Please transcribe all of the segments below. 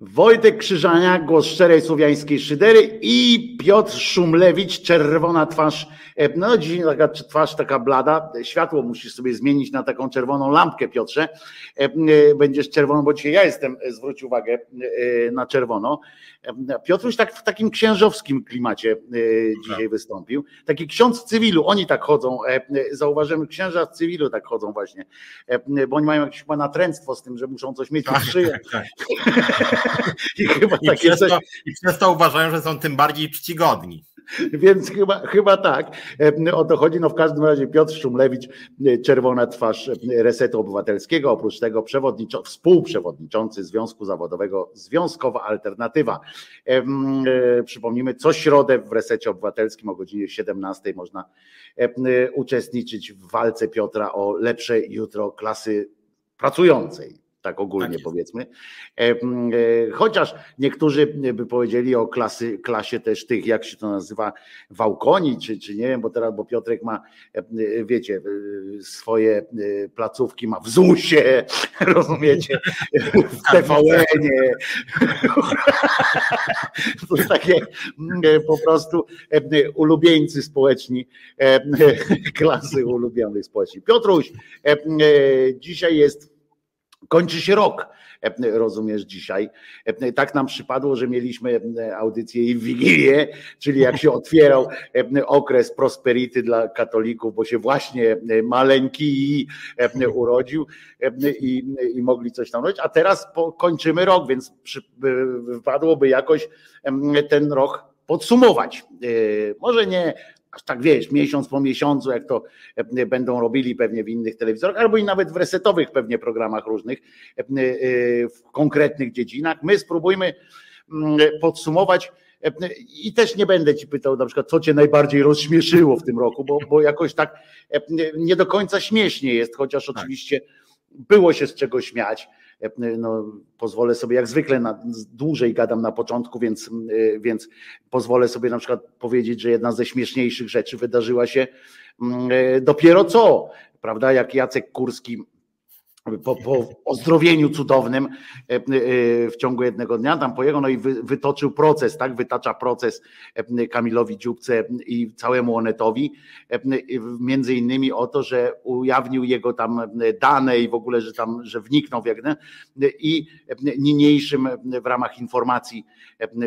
Wojtek Krzyżaniak, głos szczerej słowiańskiej szydery i Piotr Szumlewicz, czerwona twarz. E, no dzisiaj taka twarz taka blada, światło musisz sobie zmienić na taką czerwoną lampkę Piotrze. E, e, będziesz czerwoną, bo dzisiaj ja jestem, zwróć uwagę, na czerwono. Piotruś tak w takim księżowskim klimacie dzisiaj tak. wystąpił. Taki ksiądz w cywilu, oni tak chodzą, zauważymy, księża w cywilu tak chodzą właśnie, bo oni mają jakieś chyba natręctwo z tym, że muszą coś mieć tak, w szyję. Tak, tak. I, chyba I, przez coś... to, I przez to uważają, że są tym bardziej czcigodni. Więc chyba, chyba tak. E, o to chodzi. No w każdym razie Piotr Szumlewicz, e, czerwona twarz e, Resetu Obywatelskiego, oprócz tego przewodniczący, współprzewodniczący Związku Zawodowego Związkowa Alternatywa. Przypomnijmy, co środę w Resecie Obywatelskim o godzinie 17 można uczestniczyć w walce Piotra o lepsze jutro klasy pracującej tak ogólnie tak powiedzmy. E, e, chociaż niektórzy by powiedzieli o klasy, klasie też tych, jak się to nazywa, wałkoni, czy, czy nie wiem, bo teraz, bo Piotrek ma, e, wiecie, swoje placówki ma w ZUS-ie, rozumiecie, w TVN-ie. To takie po prostu ulubieńcy społeczni, klasy ulubionych społeczni. Piotruś, dzisiaj jest Kończy się rok, e, rozumiesz dzisiaj. E, tak nam przypadło, że mieliśmy e, audycję i Wigilię, czyli jak się otwierał okres prosperity dla katolików, bo się właśnie maleńki urodził i, i mogli coś tam robić, a teraz kończymy rok, więc wypadłoby jakoś ten rok podsumować. Może nie tak wiesz, miesiąc po miesiącu, jak to e, będą robili pewnie w innych telewizorach, albo i nawet w resetowych pewnie programach różnych, e, e, w konkretnych dziedzinach. My spróbujmy mm, podsumować. I też nie będę ci pytał na przykład, co cię najbardziej rozśmieszyło w tym roku, bo, bo jakoś tak nie do końca śmiesznie jest, chociaż tak. oczywiście było się z czego śmiać. No, pozwolę sobie, jak zwykle na, dłużej gadam na początku, więc, więc pozwolę sobie na przykład powiedzieć, że jedna ze śmieszniejszych rzeczy wydarzyła się mm, dopiero co, prawda, jak Jacek Kurski po, po ozdrowieniu cudownym e, e, w ciągu jednego dnia tam pojechał no i wy, wytoczył proces, tak, wytacza proces e, Kamilowi Dziubce i całemu Onetowi, między innymi o to, że ujawnił jego tam dane i w ogóle, że tam, że wniknął w jak i niniejszym w ramach informacji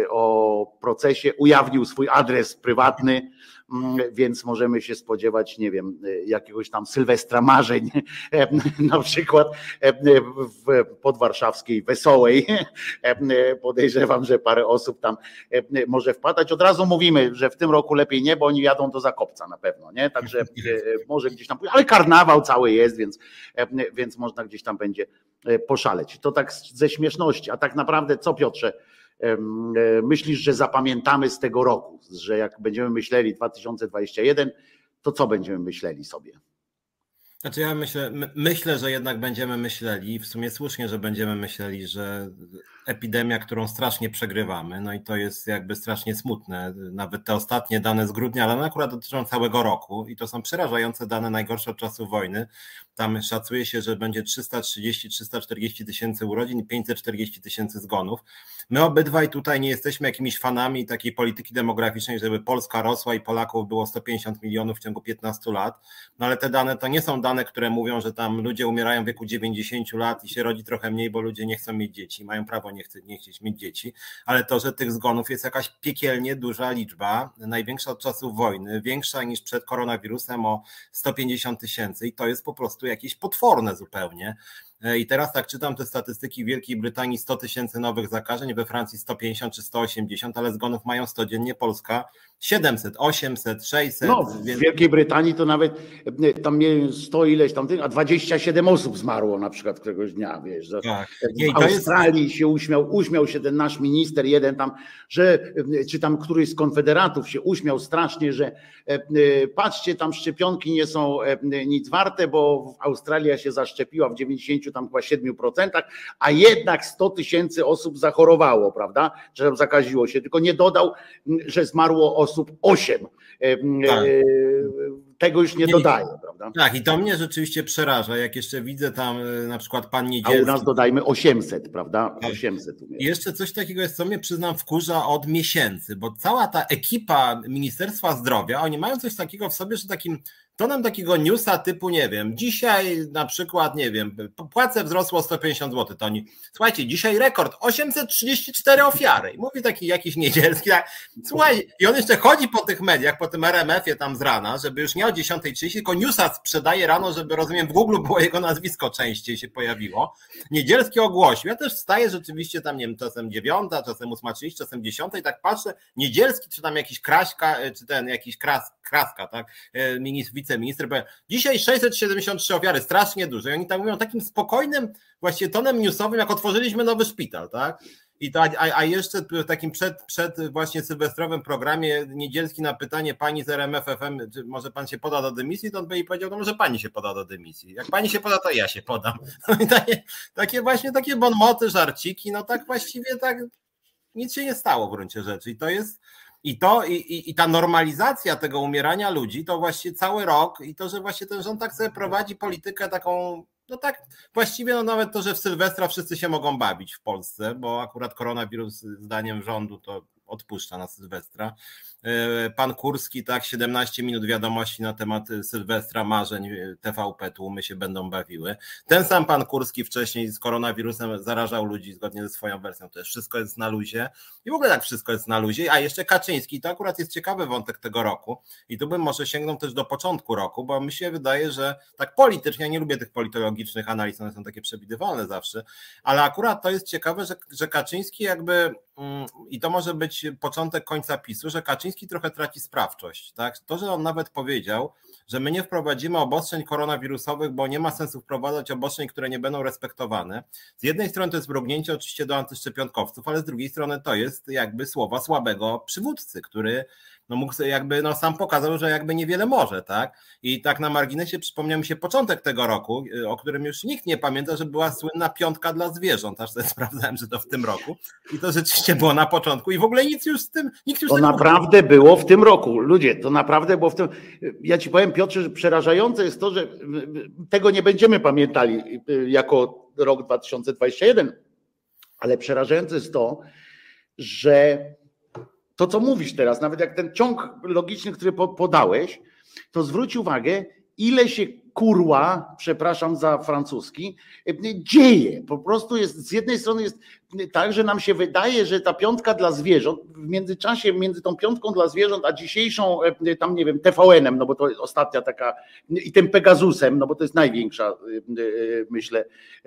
o procesie ujawnił swój adres prywatny, Mm, więc możemy się spodziewać, nie wiem, jakiegoś tam Sylwestra marzeń, na przykład w podwarszawskiej Wesołej. Podejrzewam, że parę osób tam może wpadać. Od razu mówimy, że w tym roku lepiej nie, bo oni jadą do Zakopca na pewno, nie? Także może gdzieś tam, ale karnawał cały jest, więc, więc można gdzieś tam będzie poszaleć. To tak ze śmieszności, a tak naprawdę co Piotrze? E, myślisz, że zapamiętamy z tego roku, że jak będziemy myśleli 2021, to co będziemy myśleli sobie? Znaczy ja myślę, myślę, że jednak będziemy myśleli, w sumie słusznie, że będziemy myśleli, że epidemia, którą strasznie przegrywamy, no i to jest jakby strasznie smutne, nawet te ostatnie dane z grudnia, ale one akurat dotyczą całego roku i to są przerażające dane najgorsze od czasu wojny. Tam szacuje się, że będzie 330-340 tysięcy urodzin i 540 tysięcy zgonów. My obydwaj tutaj nie jesteśmy jakimiś fanami takiej polityki demograficznej, żeby Polska rosła i Polaków było 150 milionów w ciągu 15 lat, no ale te dane to nie są dane, które mówią, że tam ludzie umierają w wieku 90 lat i się rodzi trochę mniej, bo ludzie nie chcą mieć dzieci, mają prawo nie, chce, nie chcieć mieć dzieci, ale to, że tych zgonów jest jakaś piekielnie duża liczba, największa od czasów wojny, większa niż przed koronawirusem o 150 tysięcy i to jest po prostu jakieś potworne zupełnie. E, I teraz tak czytam te statystyki w Wielkiej Brytanii 100 tysięcy nowych zakażeń, we Francji 150 czy 180, ale zgonów mają 100 dziennie, Polska 700, 800, 600. No, w więc... Wielkiej Brytanii to nawet e, tam mieli 100 ileś tam, a 27 osób zmarło na przykład któregoś dnia, wiesz. Tak. W Australii jest... się uśmiał, uśmiał się ten nasz minister, jeden tam, że, e, czy tam któryś z konfederatów się uśmiał strasznie, że patrzcie, tam szczepionki nie są nic warte, bo Australia się zaszczepiła w 90 tam chyba 7%, a jednak 100 tysięcy osób zachorowało, prawda? Że zakaziło się, tylko nie dodał, że zmarło osób 8. Tak. tego już nie, dodaje, prawda? Tak, i to mnie rzeczywiście przeraża, jak jeszcze widzę tam e, na przykład pan Niedzielski. A u nas dodajmy 800, prawda? 800. Tak. I jeszcze coś takiego jest, co mnie przyznam wkurza od miesięcy, bo cała ta ekipa Ministerstwa Zdrowia, oni mają coś takiego w sobie, że takim tonem takiego newsa typu, nie wiem, dzisiaj na przykład, nie wiem, płace wzrosło o 150 zł, to oni, słuchajcie, dzisiaj rekord, 834 ofiary. I mówi taki jakiś niedzielski, tak, słuchaj, i on jeszcze chodzi po tych mediach, po tym RMF-ie tam z rana, żeby już nie o 10.30, tylko newsa sprzedaje rano, żeby, rozumiem, w Google było jego nazwisko częściej się pojawiło. Niedzielski ogłosił, ja też wstaję rzeczywiście tam, nie wiem, czasem 9, czasem 8.30, czasem 10 i tak patrzę, Niedzielski, czy tam jakiś Kraśka, czy ten jakiś Kras, Kraska, tak, e, ministr wiceminister powie, dzisiaj 673 ofiary, strasznie dużo. I oni tam mówią takim spokojnym właściwie tonem newsowym, jak otworzyliśmy nowy szpital, tak? I to, a, a jeszcze w takim przed, przed właśnie sylwestrowym programie Niedzielski na pytanie pani z RMF FM, czy może pan się poda do dymisji, to on by jej powiedział, no może pani się poda do dymisji. Jak pani się poda, to ja się podam. No takie, takie właśnie takie bonmoty, żarciki, no tak właściwie tak nic się nie stało w gruncie rzeczy. I to jest i to i, i, i ta normalizacja tego umierania ludzi, to właśnie cały rok i to, że właśnie ten rząd tak sobie prowadzi politykę taką, no tak właściwie no nawet to, że w Sylwestra wszyscy się mogą bawić w Polsce, bo akurat koronawirus zdaniem rządu to odpuszcza na Sylwestra. E, pan Kurski, tak, 17 minut wiadomości na temat Sylwestra, marzeń TVP, tłumy się będą bawiły. Ten sam pan Kurski wcześniej z koronawirusem zarażał ludzi zgodnie ze swoją wersją, to jest wszystko jest na luzie. I w ogóle tak wszystko jest na luzie, a jeszcze Kaczyński, to akurat jest ciekawy wątek tego roku. I tu bym może sięgnął też do początku roku, bo mi się wydaje, że tak politycznie, ja nie lubię tych politologicznych analiz, one są takie przewidywalne zawsze, ale akurat to jest ciekawe, że, że Kaczyński jakby mm, i to może być początek końca PiSu, że Kaczyński Kaczyński trochę traci sprawczość. Tak? To, że on nawet powiedział, że my nie wprowadzimy obostrzeń koronawirusowych, bo nie ma sensu wprowadzać obostrzeń, które nie będą respektowane. Z jednej strony to jest mrugnięcie oczywiście do antyszczepionkowców, ale z drugiej strony to jest jakby słowa słabego przywódcy, który no mógł jakby, no sam pokazał, że jakby niewiele może, tak? I tak na marginesie przypomniał mi się początek tego roku, y, o którym już nikt nie pamięta, że była słynna piątka dla zwierząt, aż sobie sprawdzałem, że to w tym roku. I to rzeczywiście było na początku. I w ogóle nic już z tym, nikt już To naprawdę było w tym roku, ludzie, to naprawdę było w tym, ja ci powiem Piotrze, że przerażające jest to, że tego nie będziemy pamiętali y, jako rok 2021, ale przerażające jest to, że to, co mówisz teraz, nawet jak ten ciąg logiczny, który podałeś, to zwróć uwagę, ile się kurła, przepraszam za francuski, dzieje. Po prostu jest, z jednej strony jest tak, że nam się wydaje, że ta piątka dla zwierząt, w międzyczasie między tą piątką dla zwierząt, a dzisiejszą, tam nie wiem, TVN-em, no bo to jest ostatnia taka, i tym Pegasusem, no bo to jest największa, myślę,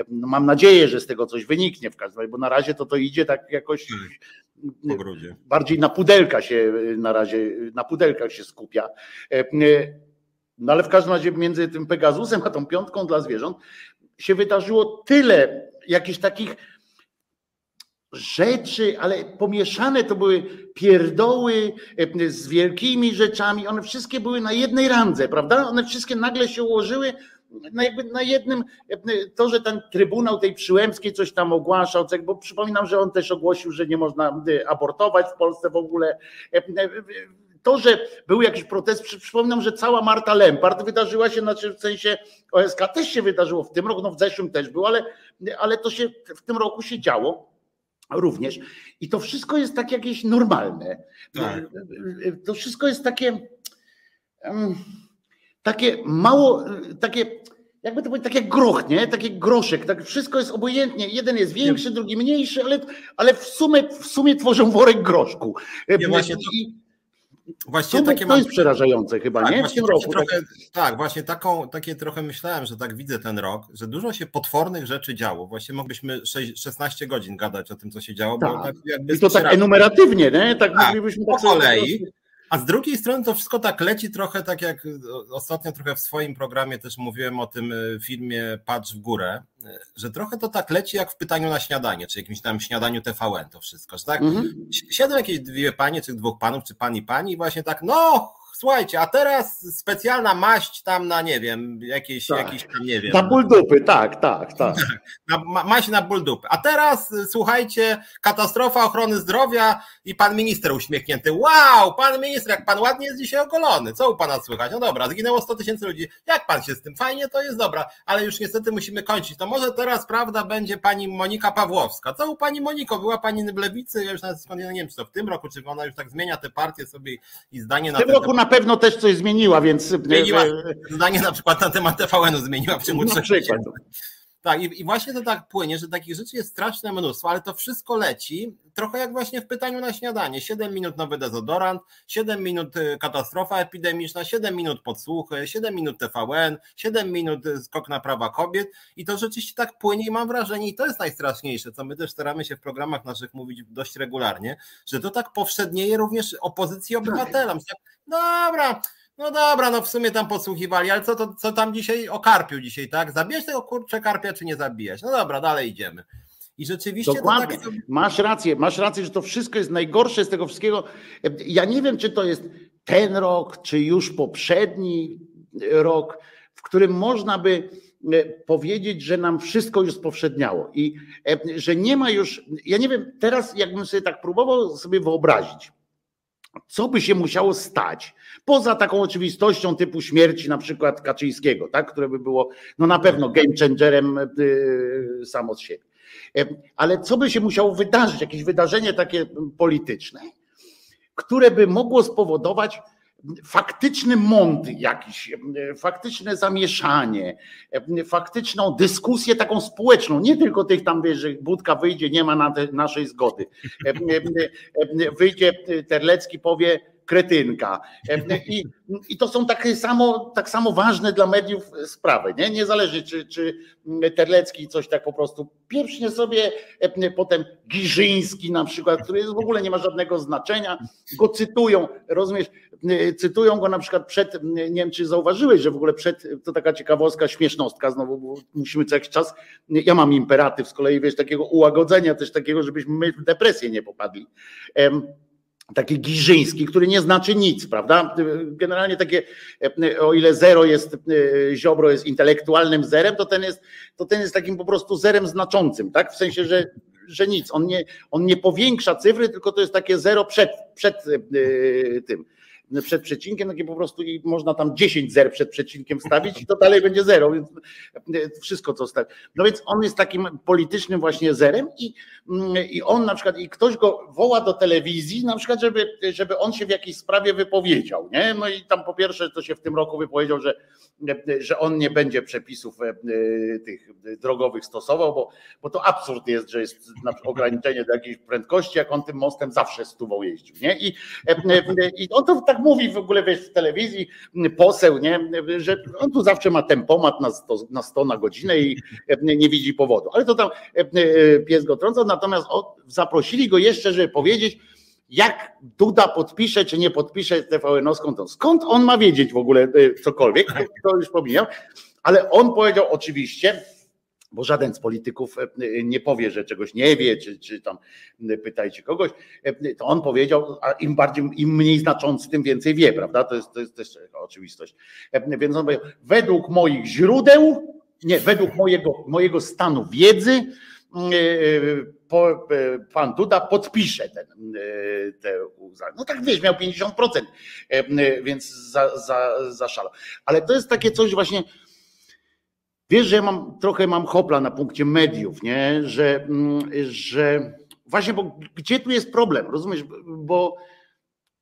no mam nadzieję, że z tego coś wyniknie w każdym razie, bo na razie to to idzie tak jakoś bardziej na pudelka się na razie, na pudelkach się skupia. No ale w każdym razie między tym Pegasusem a tą piątką dla zwierząt się wydarzyło tyle jakichś takich rzeczy, ale pomieszane to były pierdoły e, z wielkimi rzeczami. One wszystkie były na jednej randze, prawda? One wszystkie nagle się ułożyły na, jednym, e, to, że ten Trybunał tej Przyłębskiej coś tam ogłaszał, bo przypominam, że on też ogłosił, że nie można e, abortować w Polsce w ogóle to, że był jakiś protest, przypominam, że cała Marta Lempart wydarzyła się, znaczy w sensie OSK też się wydarzyło w tym roku, no w zeszłym też było, ale, ale to się w tym roku się działo również. I to wszystko jest tak jakieś normalne. Tak. To wszystko jest takie takie mało, takie jakby to powiedzieć, tak jak groch, nie? Taki groszek, tak wszystko jest obojętnie. Jeden jest większy, drugi mniejszy, ale, ale w, sumie, w sumie tworzą worek groszku. Nie, właśnie to... Właśnie to, takie to mam... jest przerażające chyba, tak, nie? Właśnie w tym roku. Trochę, tak. tak, właśnie taką, takie trochę myślałem, że tak widzę ten rok, że dużo się potwornych rzeczy działo. Właśnie moglibyśmy 6, 16 godzin gadać o tym, co się działo. Tak. tak I to tak enumeratywnie, nie? Tak, tak moglibyśmy po tak kolei. A z drugiej strony to wszystko tak leci trochę tak jak ostatnio trochę w swoim programie też mówiłem o tym e, filmie Patrz w górę, e, że trochę to tak leci jak w pytaniu na śniadanie, czy jakimś tam śniadaniu TVN to wszystko, że tak -hmm. siedzą jakieś dwie panie, czy dwóch panów, czy pan i pani i właśnie tak no słuchajcie, a teraz specjalna maść tam na, nie wiem, jakieś, tak. jakieś tam, nie wiem. Na ból dupy, tak, tak, tak. na, ma, maść na ból dupy. A teraz, słuchajcie, katastrofa ochrony zdrowia i pan minister uśmiechnięty. Wow, pan minister, jak pan ładnie jest dzisiaj ogolony. Co u pana słychać? No dobra, zginęło 100 tysięcy ludzi. Jak pan się z tym? Fajnie, to jest dobra, ale już niestety musimy kończyć. To może teraz, prawda, będzie pani Monika Pawłowska. Co u pani Moniko? Była pani w lewicy, ja już nawet nie wiem, czy to w tym roku, czy ona już tak zmienia te partie sobie i zdanie na W tym roku na pewno też coś zmieniła, więc. Zmieniła, zdanie na przykład na temat TVN-u zmieniła przy Na przykład. Tak, i, i, właśnie to tak płynie, że takich rzeczy jest straszne mnóstwo, ale to wszystko leci trochę jak właśnie w pytaniu na śniadanie. 7 minut nowy dezodorant, 7 minut y, katastrofa epidemiczna, 7 minut podsłuchy, 7 minut TVN, 7 minut y, skok na prawa kobiet i to rzeczywiście tak płynie i mam wrażenie, i to jest najstraszniejsze, co my też staramy się w programach naszych mówić dość regularnie, że to tak powszednieje również opozycji obywatelom. Dobra, no dobra, no w sumie tam podsłuchiwali, ale co, to, co tam dzisiaj o karpiu dzisiaj, tak? Zabijesz tego kurczę karpia, czy nie zabijesz? No dobra, dalej idziemy. I rzeczywiście Dokładnie. Tak... Masz rację, masz rację, że to wszystko jest najgorsze z tego wszystkiego. Ja nie wiem, czy to jest ten rok, czy już poprzedni rok, w którym można by e, powiedzieć, że nam wszystko już spowszedniało i e, że nie ma już, ja nie wiem, teraz jakbym sobie tak próbował sobie wyobrazić, co by się musiało stać, poza taką oczywistością typu śmierci na przykład Kaczyńskiego, tak, które by było no na pewno game changerem yy, samo z siebie. Ale co by się musiało wydarzyć, jakieś wydarzenie takie polityczne, które by mogło spowodować faktyczny mąd jakiś, faktyczne zamieszanie, faktyczną dyskusję taką społeczną, nie tylko tych tam, wiesz, że Budka wyjdzie, nie ma na naszej zgody. Wyjdzie Terlecki, powie, kretynka. I, i to są takie samo, tak samo ważne dla mediów sprawy. Nie? Niezależnie, czy, czy Terlecki coś tak po prostu pieprznie sobie, potem Giżyński na przykład, który w ogóle nie ma żadnego znaczenia, go cytują, rozumiesz, cytują go na przykład przed, nie wiem czy zauważyłeś, że w ogóle przed, to taka ciekawostka, śmiesznostka, znowu musimy co jakiś czas, ja mam imperatyw z kolei, wiesz, takiego ułagodzenia też takiego, żebyśmy my w depresję nie popadli taki giżyński, który nie znaczy nic, prawda? Generalnie takie, o ile zero jest, Ziobro jest intelektualnym zerem, to ten jest, to ten jest takim po prostu zerem znaczącym, tak? W sensie, że, że nic, on nie, on nie powiększa cyfry, tylko to jest takie zero przed, przed e, tym przed przecinkiem, takie po prostu i można tam 10 zer przed przecinkiem wstawić i to dalej będzie zero, więc e, wszystko co stawi. No więc on jest takim politycznym właśnie zerem i, mm, i on na przykład, i ktoś go woła do telewizji, na przykład, żeby, żeby on się w jakiejś sprawie wypowiedział, nie? No i tam po pierwsze to się w tym roku wypowiedział, że, że on nie będzie przepisów e, tych drogowych stosował, bo, bo to absurd jest, że jest ograniczenie do jakiejś prędkości, jak on tym mostem zawsze stówą jeździł, nie? I, e, i on to tak tak mówi w ogóle wiesz, w telewizji poseł, nie? że on tu zawsze ma tempomat na 100 na, 100 na godzinę i nie widzi powodu. Ale to tam e, e, pies go trąca, natomiast zaprosili go jeszcze, żeby powiedzieć, jak Duda podpisze czy nie podpisze TVN-owską, to skąd on ma wiedzieć w ogóle e, cokolwiek, to już pomijam, ale on powiedział oczywiście, bo żaden z polityków e, nie powie, że czegoś nie wie, czy, czy tam pytajcie kogoś, e, to on powiedział, a im bardziej, im mniej znaczący, tym więcej wie, prawda? To jest, to jest też oczywistość. E, więc on powiedział, według moich źródeł, nie, według mojego, mojego stanu wiedzy, pan Duda podpisze ten, te No tak wiesz, miał 50%, więc za, za, zaszalał. Ale to jest takie coś właśnie, Wiesz, że ja mam trochę mam hopla na punkcie mediów, nie? Że, mm, że właśnie, bo gdzie tu jest problem, rozumiesz? Bo,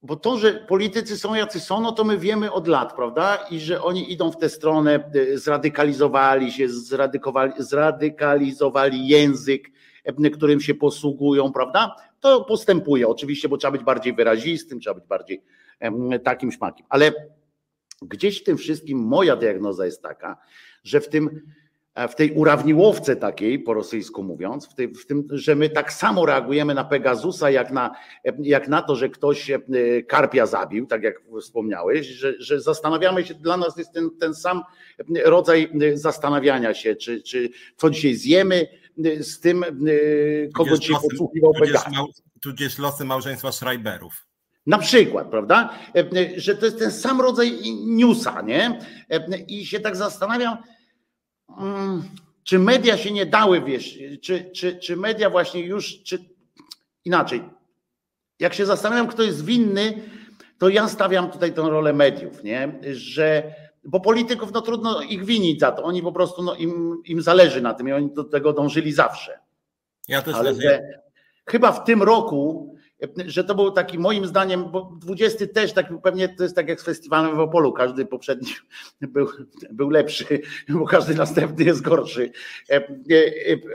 bo to, że politycy są jacy są, no to my wiemy od lat, prawda? I że oni idą w tę stronę, e, zradykalizowali się, zradykowali, zradykalizowali język, e, którym się posługują, prawda? To postępuje oczywiście, bo trzeba być bardziej wyrazistym, trzeba być bardziej takim szmakiem. Ale gdzieś w tym wszystkim moja diagnoza jest taka, że w tym e, w tej urawniłowce takiej, po rosyjsku mówiąc, w, tej, w, tym, że my tak samo reagujemy na Pegasusa, jak na, jak na to, że ktoś e, karpia zabił, tak jak wspomniałeś, że, że zastanawiamy się, dla nas jest ten, ten sam rodzaj zastanawiania się, czy, czy co dzisiaj zjemy z tym, kogo dzisiaj podsłuchiwał Pegasus. Tudzież losy małżeństwa Schreiberów. Na przykład, prawda? Że to jest ten sam rodzaj newsa, nie? I się tak zastanawiam, czy media się nie dały, wiesz, czy, czy, czy media właśnie już, czy inaczej, jak się zastanawiam, kto jest winny, to ja stawiam tutaj tę rolę mediów, nie? Że, bo polityków, no trudno ich winić za to, oni po prostu, no im, im zależy na tym i oni do tego dążyli zawsze. Ja też Ale że, chyba w tym roku, że to był taki moim zdaniem, bo 20 też tak pewnie to jest tak jak z festiwalem w Opolu, każdy poprzedni był, był lepszy, bo każdy następny jest gorszy. E, e,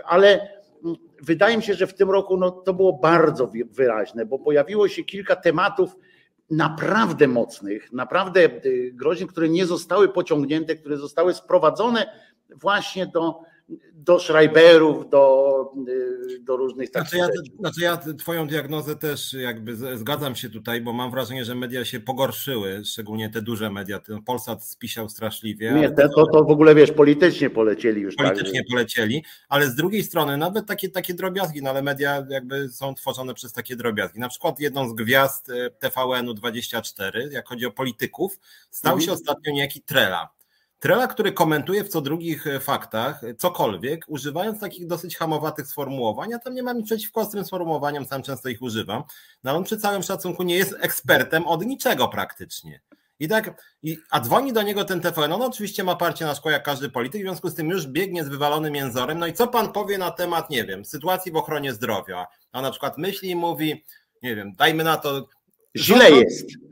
ale wydaje mi się, że w tym roku no, to było bardzo wyraźne, bo pojawiło się kilka tematów naprawdę mocnych, naprawdę y, groźnych, które nie zostały pociągnięte, które zostały sprowadzone właśnie do, do Schreiberów, do, y, do różnych takich znaczy ja, znaczy ja twoją diagnozę też jakby zgadzam się tutaj, bo mam wrażenie, że media się pogorszyły, szczególnie te duże media. Ten Polsat spisiał straszliwie. Nie, te, to, to w ogóle wiesz, politycznie polecieli już. Tak, politycznie tak, polecieli, ale z drugiej strony nawet takie, takie drobiazgi, no ale media jakby są tworzone przez takie drobiazgi. Na przykład jedną z gwiazd e, TVN-u 24, jak chodzi o polityków, stał mhm. się ostatnio niejaki Trela Trela, który komentuje w co drugich e, faktach e, cokolwiek, używając takich dosyć hamowatych sformułowań, ja tam nie mam nic przeciwko ostrym sformułowaniom, sam często ich używam, no on przy całym szacunku nie jest ekspertem od niczego praktycznie. I tak, i, a dzwoni do niego ten TVN, on oczywiście ma parcie na szkło jak każdy polityk, w związku z tym już biegnie z wywalonym jęzorem. No i co pan powie na temat, nie wiem, sytuacji w ochronie zdrowia? A na przykład myśli i mówi, nie wiem, dajmy na to. Źle jest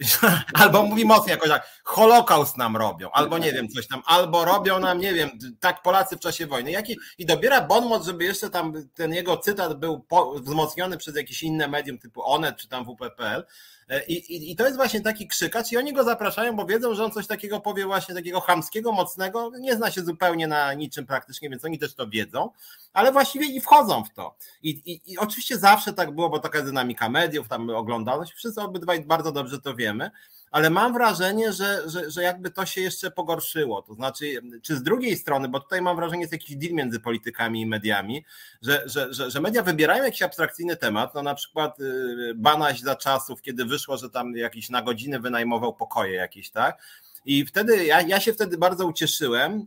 Albo mówi mocno jakoś tak, Holokaust nam robią, albo nie wiem, coś tam, albo robią nam, nie wiem, tak Polacy w czasie wojny. Jaki, I dobiera Bonmot, żeby jeszcze tam ten jego cytat był po, wzmocniony przez jakieś inne medium typu Onet czy tam WPPL. E, I, i, I to jest właśnie taki krzykacz i oni go zapraszają, bo wiedzą, że on coś takiego powie właśnie takiego chamskiego, mocnego, nie zna się zupełnie na niczym praktycznie, więc oni też to wiedzą, ale właściwie i wchodzą w to. I, i, oczywiście zawsze tak było, bo taka jest dynamika mediów, tam oglądalność, wszyscy obydwaj bardzo dobrze to wiemy, ale mam wrażenie, że, że, że jakby to się jeszcze pogorszyło. To znaczy, czy z drugiej strony, bo tutaj mam wrażenie, jest jakiś deal między politykami i mediami, że, że, że, że media wybierają jakiś abstrakcyjny temat, no na przykład y, Banaś za czasów, kiedy wyszło, że tam jakiś na godzinę wynajmował pokoje jakieś, tak? I wtedy ja, ja się wtedy bardzo ucieszyłem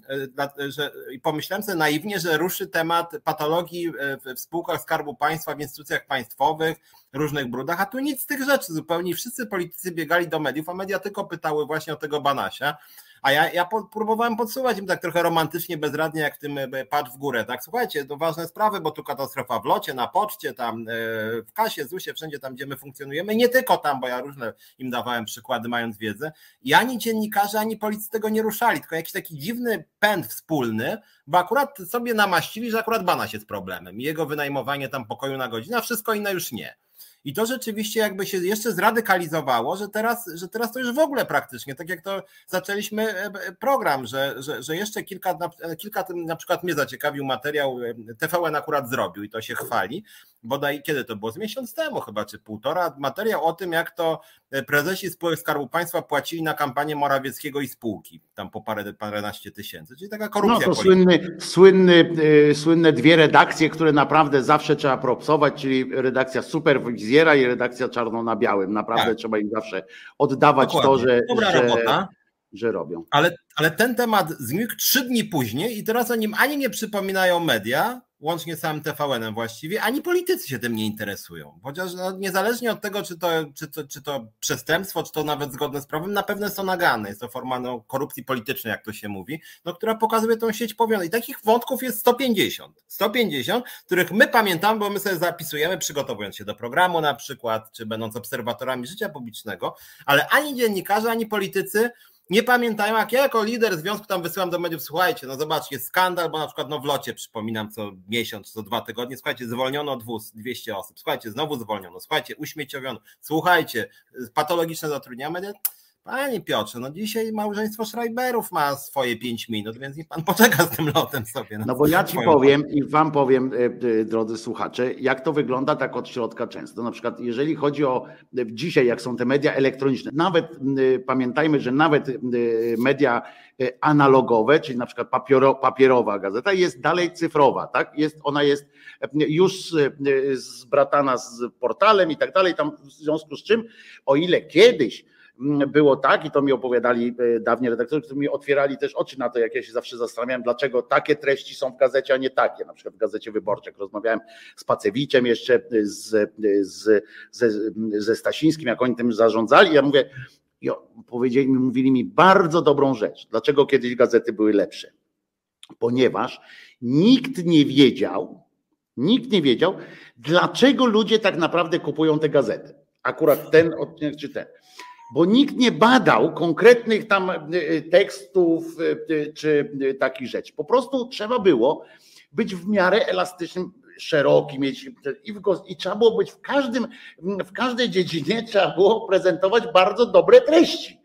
y, że, i pomyślałem sobie naiwnie, że ruszy temat patologii y, w spółkach Skarbu Państwa, w instytucjach państwowych, różnych brudach, a tu nic z tych rzeczy zupełnie. Wszyscy politycy biegali do mediów, a media tylko pytały właśnie o tego Banasia. A ja, ja próbowałem podsuwać im tak trochę romantycznie, bezradnie, jak w tym e, patrz w górę. Tak, słuchajcie, to ważne sprawy, bo tu katastrofa w locie, na poczcie, tam e, w kasie, ZUSie, wszędzie tam, gdzie my funkcjonujemy. Nie tylko tam, bo ja różne im dawałem przykłady, mając wiedzę. I ani dziennikarze, ani politycy tego nie ruszali, tylko jakiś taki dziwny pęd wspólny, bo akurat sobie namaścili, że akurat Banaś jest problemem. Jego wynajmowanie tam pokoju na godzinę, a wszystko inne już nie. I to rzeczywiście jakby się jeszcze zradykalizowało, że teraz, że teraz to już w ogóle praktycznie, tak jak to zaczęliśmy e, e, program, że, że, że jeszcze kilka, kilka, na przykład mnie zaciekawił materiał, e, TVN akurat zrobił i to się chwali, bodaj kiedy to było, z miesiąc temu chyba, czy półtora, materiał o tym, jak to prezesi spółek Skarbu Państwa płacili na kampanię Morawieckiego i spółki, tam po parę, paręnaście tysięcy, czyli taka korupcja. No to słynny, słynny, słynne dwie redakcje, które naprawdę zawsze trzeba propsować, czyli redakcja Superwizja fryzjera i redakcja czarno na białym. Naprawdę tak. trzeba im zawsze oddawać Dokładnie. to, że, Dobra że, robota. że robią. Ale, ale ten temat znikł trzy dni później i teraz o nim ani nie przypominają media, łącznie z samym TVN-em właściwie, ani politycy się tym nie interesują. Chociaż no, niezależnie od tego, czy to, czy, to, czy to przestępstwo, czy to nawet zgodne z prawem, na pewno to nagane. Jest to forma no, korupcji politycznej, jak to się mówi, no, która pokazuje tą sieć powiązań. I takich wątków jest 150. 150, których my pamiętamy, bo my sobie zapisujemy, przygotowując się do programu na przykład, czy będąc obserwatorami życia publicznego, ale ani dziennikarze, ani politycy nie pamiętają, jak ja jako lider związku tam wysyłam do mediów, słuchajcie, no zobaczcie, skandal, bo na przykład no w locie, przypominam, co miesiąc, co dwa tygodnie, słuchajcie, zwolniono 200 osób, słuchajcie, znowu zwolniono, słuchajcie, uśmieciowiono, słuchajcie, patologiczne zatrudnienia, media, Panie Piotrze, no dzisiaj małżeństwo Schreiberów ma swoje pięć minut, więc niech pan poczeka z tym lotem sobie. No bo ja ci powiem i wam powiem, e, e, drodzy słuchacze, jak to wygląda tak od środka często. Na przykład jeżeli chodzi o e, dzisiaj, jak są te media elektroniczne, nawet pamiętajmy, że nawet media analogowe, czyli na przykład papiero, papierowa gazeta jest dalej cyfrowa, tak? Jest, ona jest już zbratana z portalem i tak dalej, tam w związku z czym, o ile kiedyś było tak, i to mi opowiadali e, dawniej redaktorzy, którzy mi otwierali też oczy na to, jak ja się zawsze zastanawiałem, dlaczego takie treści są w gazecie, a nie takie. Na przykład w gazecie wyborczej, rozmawiałem z Pacewiczem jeszcze, z, z, ze, ze Stasińskim, jak oni tym zarządzali, ja mówię, i powiedzieli mówili mi bardzo dobrą rzecz. Dlaczego kiedyś gazety były lepsze? Ponieważ nikt nie wiedział, nikt nie wiedział, dlaczego ludzie tak naprawdę kupują te gazety. Akurat ten odcinek czy ten bo nikt nie badał konkretnych tam e, tekstów e, czy takich rzeczy. Po prostu trzeba było być w miarę elastycznym, szeroki mieć i, w, i trzeba było być w każdym, w każdej dziedzinie trzeba było prezentować bardzo dobre treści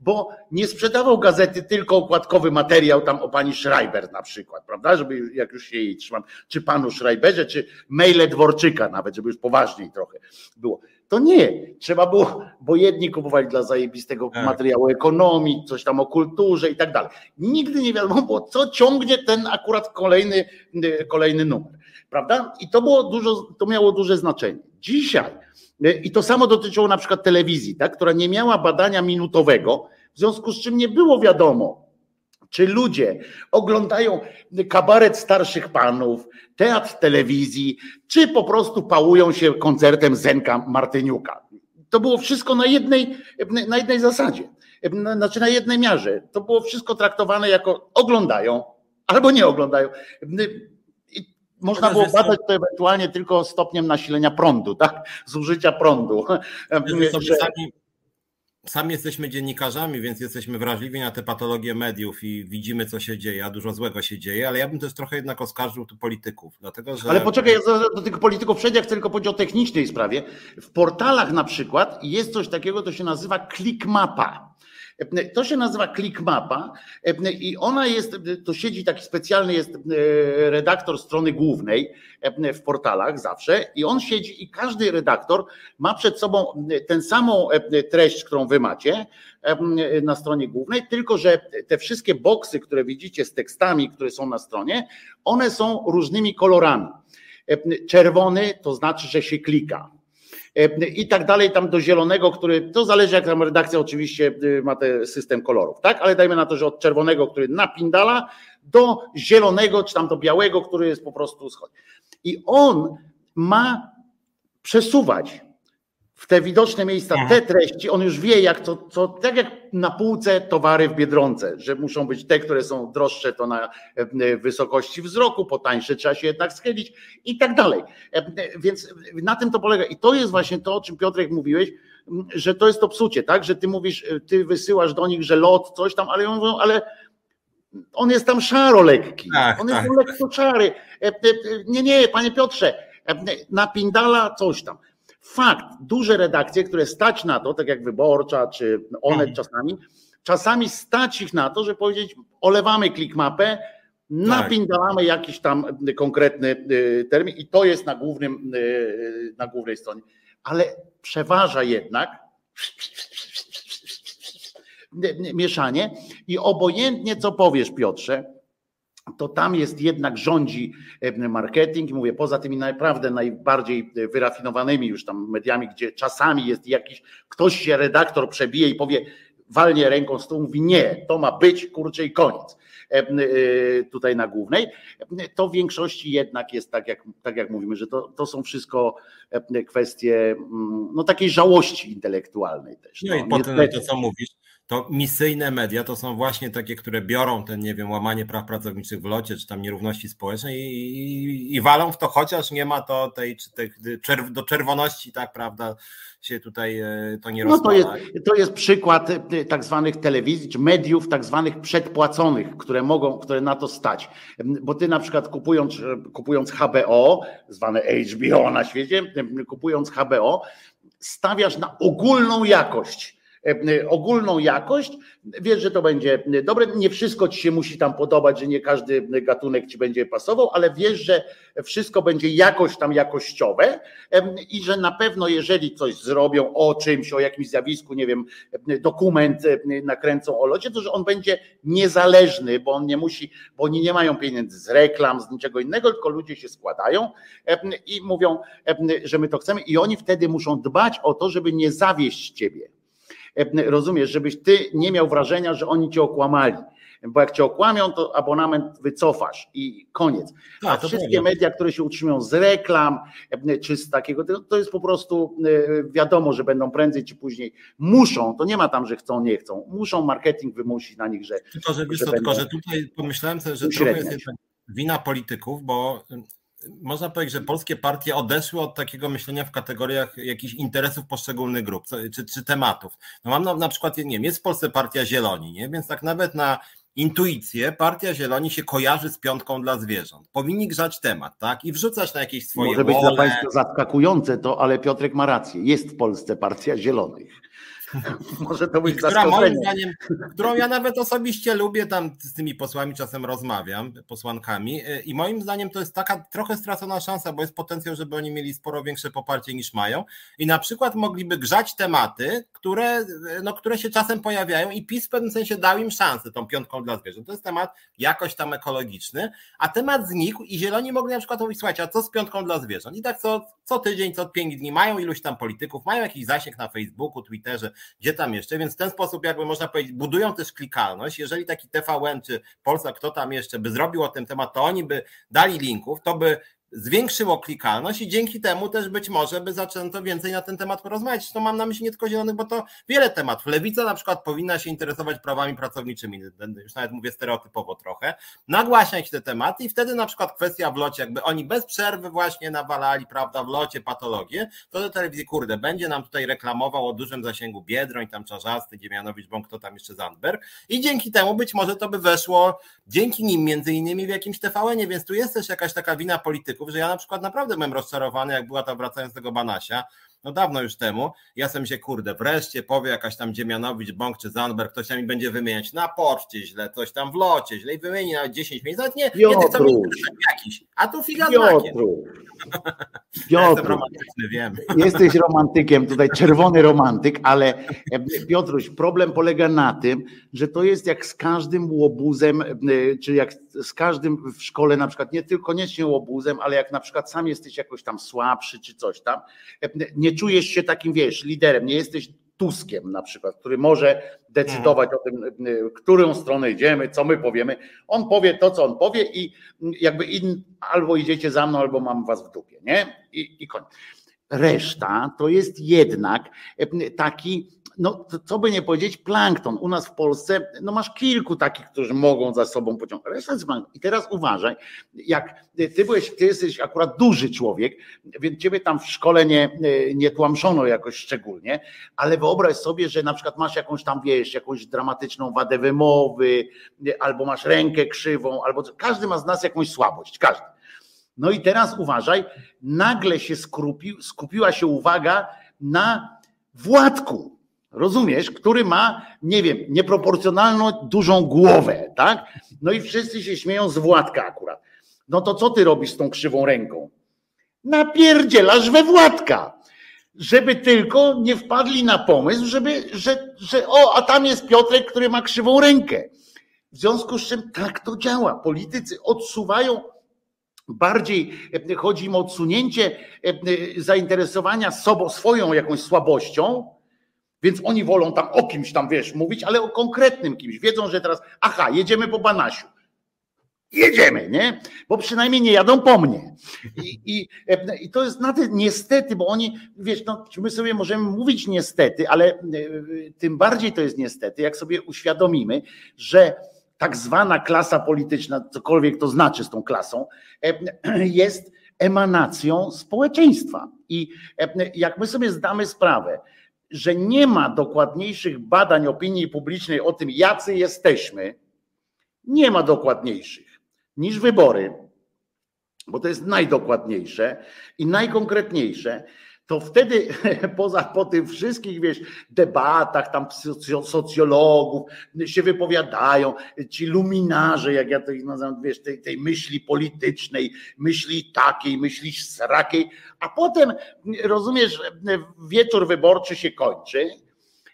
bo nie sprzedawał gazety tylko okładkowy materiał tam o pani Schreiber na przykład, prawda, żeby jak już się jej trzymam, czy panu Schreiberze, czy maile Dworczyka nawet, żeby już poważniej trochę było. To nie, trzeba było, bo jedni kupowali dla zajebistego tak. materiału ekonomii, coś tam o kulturze i tak dalej. Nigdy nie wiadomo było, co ciągnie ten akurat kolejny, kolejny numer, prawda? I to było dużo, to miało duże znaczenie. Dzisiaj, i to samo dotyczyło na przykład telewizji, tak, która nie miała badania minutowego, w związku z czym nie było wiadomo, czy ludzie oglądają kabaret starszych panów, teatr telewizji, czy po prostu pałują się koncertem Zenka Martyniuka. To było wszystko na jednej, na jednej zasadzie, znaczy na jednej miarze. To było wszystko traktowane jako oglądają albo nie oglądają. Można było badać to ewentualnie tylko stopniem nasilenia prądu, tak? Zużycia prądu. Że sami jesteśmy dziennikarzami, więc jesteśmy wrażliwi na te patologie mediów i widzimy, co się dzieje, a dużo złego się dzieje, ale ja bym też trochę jednak oskarżył tu polityków, dlatego że... Ale poczekaj, ja do, tych polityków ja chcę tylko powiedzieć o technicznej sprawie. W portalach na przykład jest coś takiego, to się nazywa clickmapa. To się nazywa ClickMapa i ona jest, to siedzi taki specjalny jest e, redaktor strony głównej w portalach zawsze i on siedzi i każdy redaktor ma przed sobą tę samą treść, którą wy macie na stronie głównej, tylko że te wszystkie boksy, które widzicie z tekstami, które są na stronie, one są różnymi kolorami. Czerwony to znaczy, że się klika i tak dalej, tam do zielonego, który, to zależy jak tam redakcja oczywiście y, ma ten system kolorów, tak? Ale dajmy na to, że od czerwonego, który napindala, do zielonego, czy tam do białego, który jest po prostu schodzi. I on ma przesuwać w te widoczne miejsca, te mhm. treści, on już wie, jak to, co, tak jak na półce towary w biedronce, że muszą być te, które są droższe, to na e, wysokości wzroku, po tańsze trzeba się jednak schylić i tak dalej. E, więc na tym to polega. I to jest właśnie to, o czym Piotrek mówiłeś, że to jest to psucie, tak? Że ty mówisz, e, ty wysyłasz do nich, że lot, coś tam, ale on, ale on jest tam szaro lekki. Tak, on tak. jest lekko szary. Nie, nie, panie Piotrze, napindala coś tam. Fakt, duże redakcje, które stać na to, tak jak Wyborcza czy Onet mhm. czasami, czasami stać ich na to, że powiedzieć olewamy klikmapę, napindalamy tak. jakiś tam konkretny y, termin i to jest na, głównym, y, na głównej stronie. Ale przeważa jednak mieszanie i obojętnie co powiesz Piotrze, to tam jest jednak rządzi e, marketing. Mówię, poza tymi naprawdę najbardziej e, wyrafinowanymi już tam mediami, gdzie czasami jest jakiś, ktoś się redaktor przebije i powie, walnie ręką stół, mówi nie, to ma być, kurczę i koniec. E, tutaj na głównej, to w większości jednak jest tak, jak, tak jak mówimy, że to, to są wszystko kwestie mm, no, takiej żałości intelektualnej też. No, no i potem to, co mówisz, to misyjne media to są właśnie takie, które biorą ten, nie wiem, łamanie praw pracowniczych w locie, czy tam nierówności społecznej i, i, i walą w to, chociaż nie ma to tej, tej czerw, do czerwoności, tak, prawda, się tutaj e, to nie no to jest, to jest przykład e, tak zwanych telewizji, czy mediów tak zwanych przedpłaconych, które mogą, które na to stać. Bo ty na przykład kupując, kupując HBO, zwane HBO na świecie, kupując HBO, stawiasz na ogólną jakość ogólną jakość, wiesz, że to będzie dobre. Nie wszystko ci się musi tam podobać, że nie każdy gatunek ci będzie pasował, ale wiesz, że wszystko będzie jakoś tam jakościowe i że na pewno, jeżeli coś zrobią o czymś, o jakimś zjawisku, nie wiem, dokument nakręcą o locie, to że on będzie niezależny, bo on nie musi, bo oni nie mają pieniędzy z reklam, z niczego innego, tylko ludzie się składają i mówią, że my to chcemy i oni wtedy muszą dbać o to, żeby nie zawieść ciebie. Rozumiesz, żebyś ty nie miał wrażenia, że oni cię okłamali bo jak cię okłamią, to abonament wycofasz i koniec. A tak, wszystkie media, które się utrzymują z reklam czy z takiego, to jest po prostu e, wiadomo, że będą prędzej czy później muszą, to nie ma tam, że chcą, nie chcą, muszą marketing wymusić na nich, że. Tylko, że, wiesz, że, tylko, że tutaj pomyślałem sobie, że trochę jest wina polityków, bo można powiedzieć, że polskie partie odeszły od takiego myślenia w kategoriach jakichś interesów poszczególnych grup czy, czy tematów. No mam na, na przykład, nie wiem, jest w Polsce partia Zieloni, nie? więc tak nawet na intuicję partia Zieloni się kojarzy z piątką dla zwierząt. Powinni grzać temat, tak? I wrzucać na jakieś swoje Może być dla Państwa zaskakujące to, ale Piotrek ma rację. Jest w Polsce partia Zielonych. Może to być która moim zdaniem, którą ja nawet osobiście lubię, tam z tymi posłami czasem rozmawiam, posłankami y, i moim zdaniem to jest taka trochę stracona szansa, bo jest potencjał, żeby oni mieli sporo większe poparcie niż mają i na przykład mogliby grzać tematy, które, y, no, które się czasem pojawiają i PiS w pewnym sensie dał im szansę tą piątką dla zwierząt. To jest temat jakoś tam ekologiczny, a temat znikł i zieloni mogli na przykład mówić, słuchajcie, a co z piątką dla zwierząt? I tak co, co tydzień, co pięć dni mają iluś tam polityków, mają jakiś zasięg na Facebooku, Twitterze, gdzie tam jeszcze, więc w ten sposób jakby można powiedzieć, budują też klikalność. Jeżeli taki TVN czy Polsa, kto tam jeszcze by zrobił o tym temat, to oni by dali linków, to by zwiększyło klikalność i dzięki temu też być może by zaczęto więcej na ten temat porozmawiać. To mam na myśli nie tylko zielonych, bo to wiele tematów. Lewica na przykład powinna się interesować prawami pracowniczymi, już nawet mówię stereotypowo trochę, nagłaśniać te tematy i wtedy na przykład kwestia w locie, jakby oni bez przerwy właśnie nawalali, prawda, w locie patologię, to do telewizji, kurde, będzie nam tutaj reklamował o dużym zasięgu Biedroń, tam Czarzasty, Dziemianowicz, Bąk, kto tam jeszcze Zandberg. I dzięki temu być może to by weszło, dzięki nim między innymi w jakimś TVN-ie, więc tu jest też jakaś taka wina polityków, że ja na przykład naprawdę byłem rozczarowany, jak była ta wracając tego Banasia, no dawno już temu, ja sam się kurde, wreszcie powie jakaś tam Dziemianowicz, Bąk czy Zandberg, ktoś tam mi będzie wymieniać na poczcie źle, coś tam w locie źle i wymieni nawet 10 miejsc, nawet nie, nie tych, co mi jakiś, a tu figa. Ja jestem romantyczny, wiem. Jesteś romantykiem, tutaj czerwony romantyk, ale e, Piotruś, problem polega na tym, że to jest jak z każdym łobuzem, e, czy jak z każdym w szkole na przykład, nie tylko koniecznie łobuzem, ale jak na przykład sam jesteś jakoś tam słabszy czy coś tam, e, nie czujesz się takim, wiesz, liderem, nie jesteś Tuskiem na przykład, który może decydować o tym, którą stronę idziemy, co my powiemy. On powie to, co on powie i jakby in, albo idziecie za mną, albo mam was w dupie, nie? I, i koniec. Reszta to jest jednak taki no co by nie powiedzieć, plankton. U nas w Polsce, no masz kilku takich, którzy mogą za sobą pociągnąć. Reszta jest plankton. I teraz uważaj, jak ty byłeś, ty jesteś akurat duży człowiek, więc ciebie tam w szkole nie, nie tłamszono jakoś szczególnie, ale wyobraź sobie, że na przykład masz jakąś tam, wiesz, jakąś dramatyczną wadę wymowy, albo masz rękę krzywą, albo każdy ma z nas jakąś słabość, każdy. No i teraz uważaj, nagle się skupi, skupiła się uwaga na Władku, Rozumiesz, który ma, nie wiem, nieproporcjonalną dużą głowę, tak? No i wszyscy się śmieją z Władka akurat. No to co ty robisz z tą krzywą ręką? Napierdzielasz we Władka. Żeby tylko nie wpadli na pomysł, żeby, że, że o, a tam jest Piotrek, który ma krzywą rękę. W związku z czym tak to działa. Politycy odsuwają bardziej chodzi im o odsunięcie zainteresowania sobą, swoją jakąś słabością, więc oni wolą tam o kimś tam, wiesz, mówić, ale o konkretnym kimś. Wiedzą, że teraz, aha, jedziemy po Banasiu. Jedziemy, nie? Bo przynajmniej nie jadą po mnie. I, i, i to jest na tym niestety, bo oni, wiesz, no, my sobie możemy mówić niestety, ale e, tym bardziej to jest niestety, jak sobie uświadomimy, że tak zwana klasa polityczna, cokolwiek to znaczy z tą klasą, e, jest emanacją społeczeństwa. I e, jak my sobie zdamy sprawę, że nie ma dokładniejszych badań opinii publicznej o tym, jacy jesteśmy, nie ma dokładniejszych niż wybory, bo to jest najdokładniejsze i najkonkretniejsze, to wtedy poza po tych wszystkich, wiesz, debatach tam socjologów się wypowiadają, ci luminarze, jak ja to ich nazywam, wiesz, tej, tej myśli politycznej, myśli takiej, myśli srakiej, a potem, rozumiesz, wieczór wyborczy się kończy,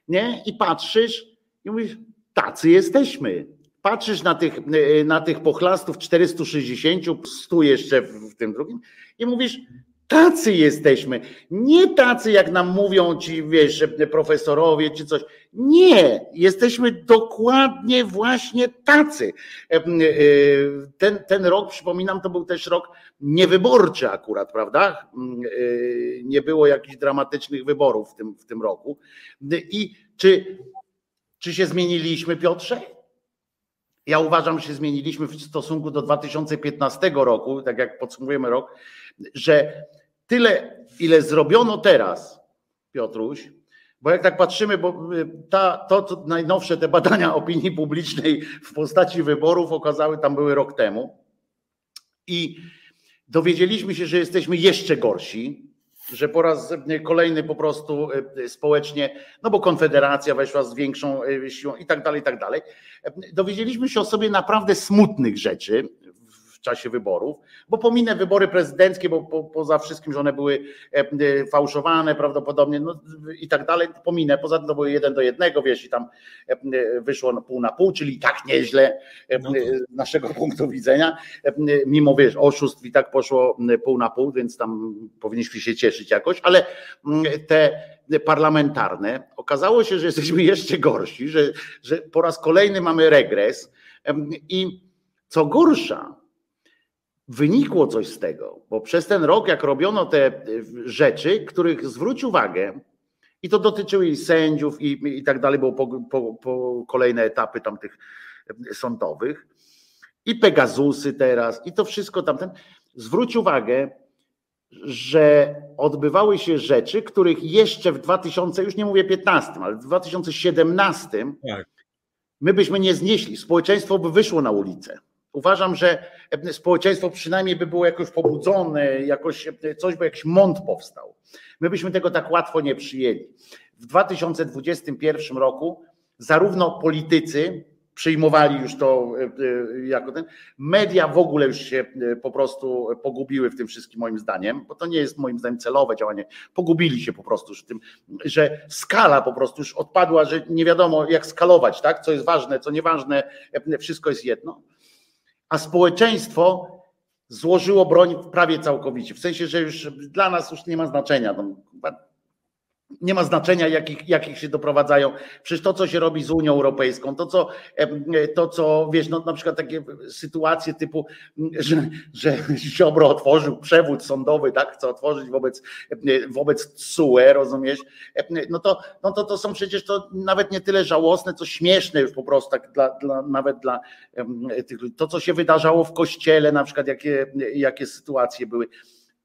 nie? I patrzysz i mówisz, tacy jesteśmy. Patrzysz na tych, na tych pochlastów 460, 100 jeszcze w tym drugim i mówisz, Tacy jesteśmy. Nie tacy, jak nam mówią ci, wiesz, profesorowie czy coś. Nie, jesteśmy dokładnie właśnie tacy. E, e, ten, ten rok, przypominam, to był też rok niewyborczy akurat, prawda? E, nie było jakichś dramatycznych wyborów w tym, w tym roku. I czy, czy się zmieniliśmy, Piotrze? Ja uważam, że się zmieniliśmy w stosunku do 2015 roku, tak jak podsumujemy rok, że tyle, ile zrobiono teraz, Piotruś, bo jak tak patrzymy, bo y, ta, to, to najnowsze te badania opinii publicznej w postaci wyborów okazały, tam były rok temu. I dowiedzieliśmy się, że jesteśmy jeszcze gorsi, że po raz kolejny po prostu y, społecznie, no bo Konfederacja weszła z większą y, siłą i tak dalej, i tak dalej. Dowiedzieliśmy się o sobie naprawdę smutnych rzeczy czasie wyborów, bo pominę wybory prezydenckie, bo po, poza wszystkim, że one były e, e, fałszowane prawdopodobnie no, i tak dalej, pominę. Poza tym to były jeden do jednego, wiesz, i tam e, wyszło pół na pół, czyli tak nieźle no z naszego punktu widzenia, mimo wiesz, oszustw i tak poszło pół na pół, więc tam powinniśmy się cieszyć jakoś, ale te parlamentarne, okazało się, że jesteśmy jeszcze gorsi, że, że po raz kolejny mamy regres i co gorsza, wynikło coś z tego, bo przez ten rok, jak robiono te rzeczy, których zwróć uwagę, i to dotyczyły i sędziów, i, i tak dalej, bo po, po, po kolejne etapy tamtych sądowych, i Pegazusy teraz, i to wszystko tamten. Zwróć uwagę, że odbywały się rzeczy, których jeszcze w 2000, już nie mówię 15, ale w 2017 tak. my byśmy nie znieśli. Społeczeństwo by wyszło na ulicę. Uważam, że społeczeństwo przynajmniej by było jakoś pobudzone, jakoś coś, by jakiś mąd powstał. My byśmy tego tak łatwo nie przyjęli. W 2021 roku zarówno politycy, przyjmowali już to e, e, jako ten. Media w ogóle już się e, po prostu pogubiły w tym wszystkim, moim zdaniem, bo to nie jest moim zdaniem celowe działanie. Pogubili się po prostu już w tym, że skala po prostu już odpadła, że nie wiadomo jak skalować, tak? Co jest ważne, co nieważne, wszystko jest jedno a społeczeństwo złożyło broń prawie całkowicie. W sensie, że już dla nas już nie ma znaczenia. Nie ma znaczenia, jakich, jakich się doprowadzają. Przecież to, co się robi z Unią Europejską, to, co, to, co wiesz, no, na przykład takie sytuacje typu, że, że Ziobro otworzył przewód sądowy, tak, chce otworzyć wobec, wobec TSUE, rozumiesz? No to, no to, to są przecież to nawet nie tyle żałosne, co śmieszne już po prostu, tak dla, dla, nawet dla tych To, co się wydarzało w kościele, na przykład, jakie, jakie sytuacje były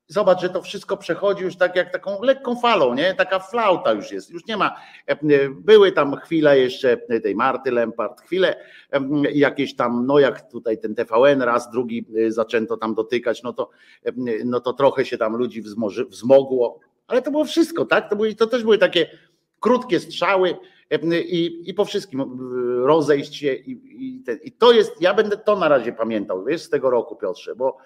Zobacz, że to wszystko przechodzi już tak jak taką lekką falą, nie? Taka flauta już jest. Już nie ma. Były tam chwile jeszcze tej Marty Lempart, chwile jakieś tam, no jak tutaj ten TVN raz, drugi zaczęto tam dotykać, no to, no to trochę się tam ludzi wzmogło, ale to było wszystko, tak? To, były, to też były takie krótkie strzały i, i po wszystkim rozejść się i, i, i to jest, ja będę to na razie pamiętał, wiesz, z tego roku Piotrze, bo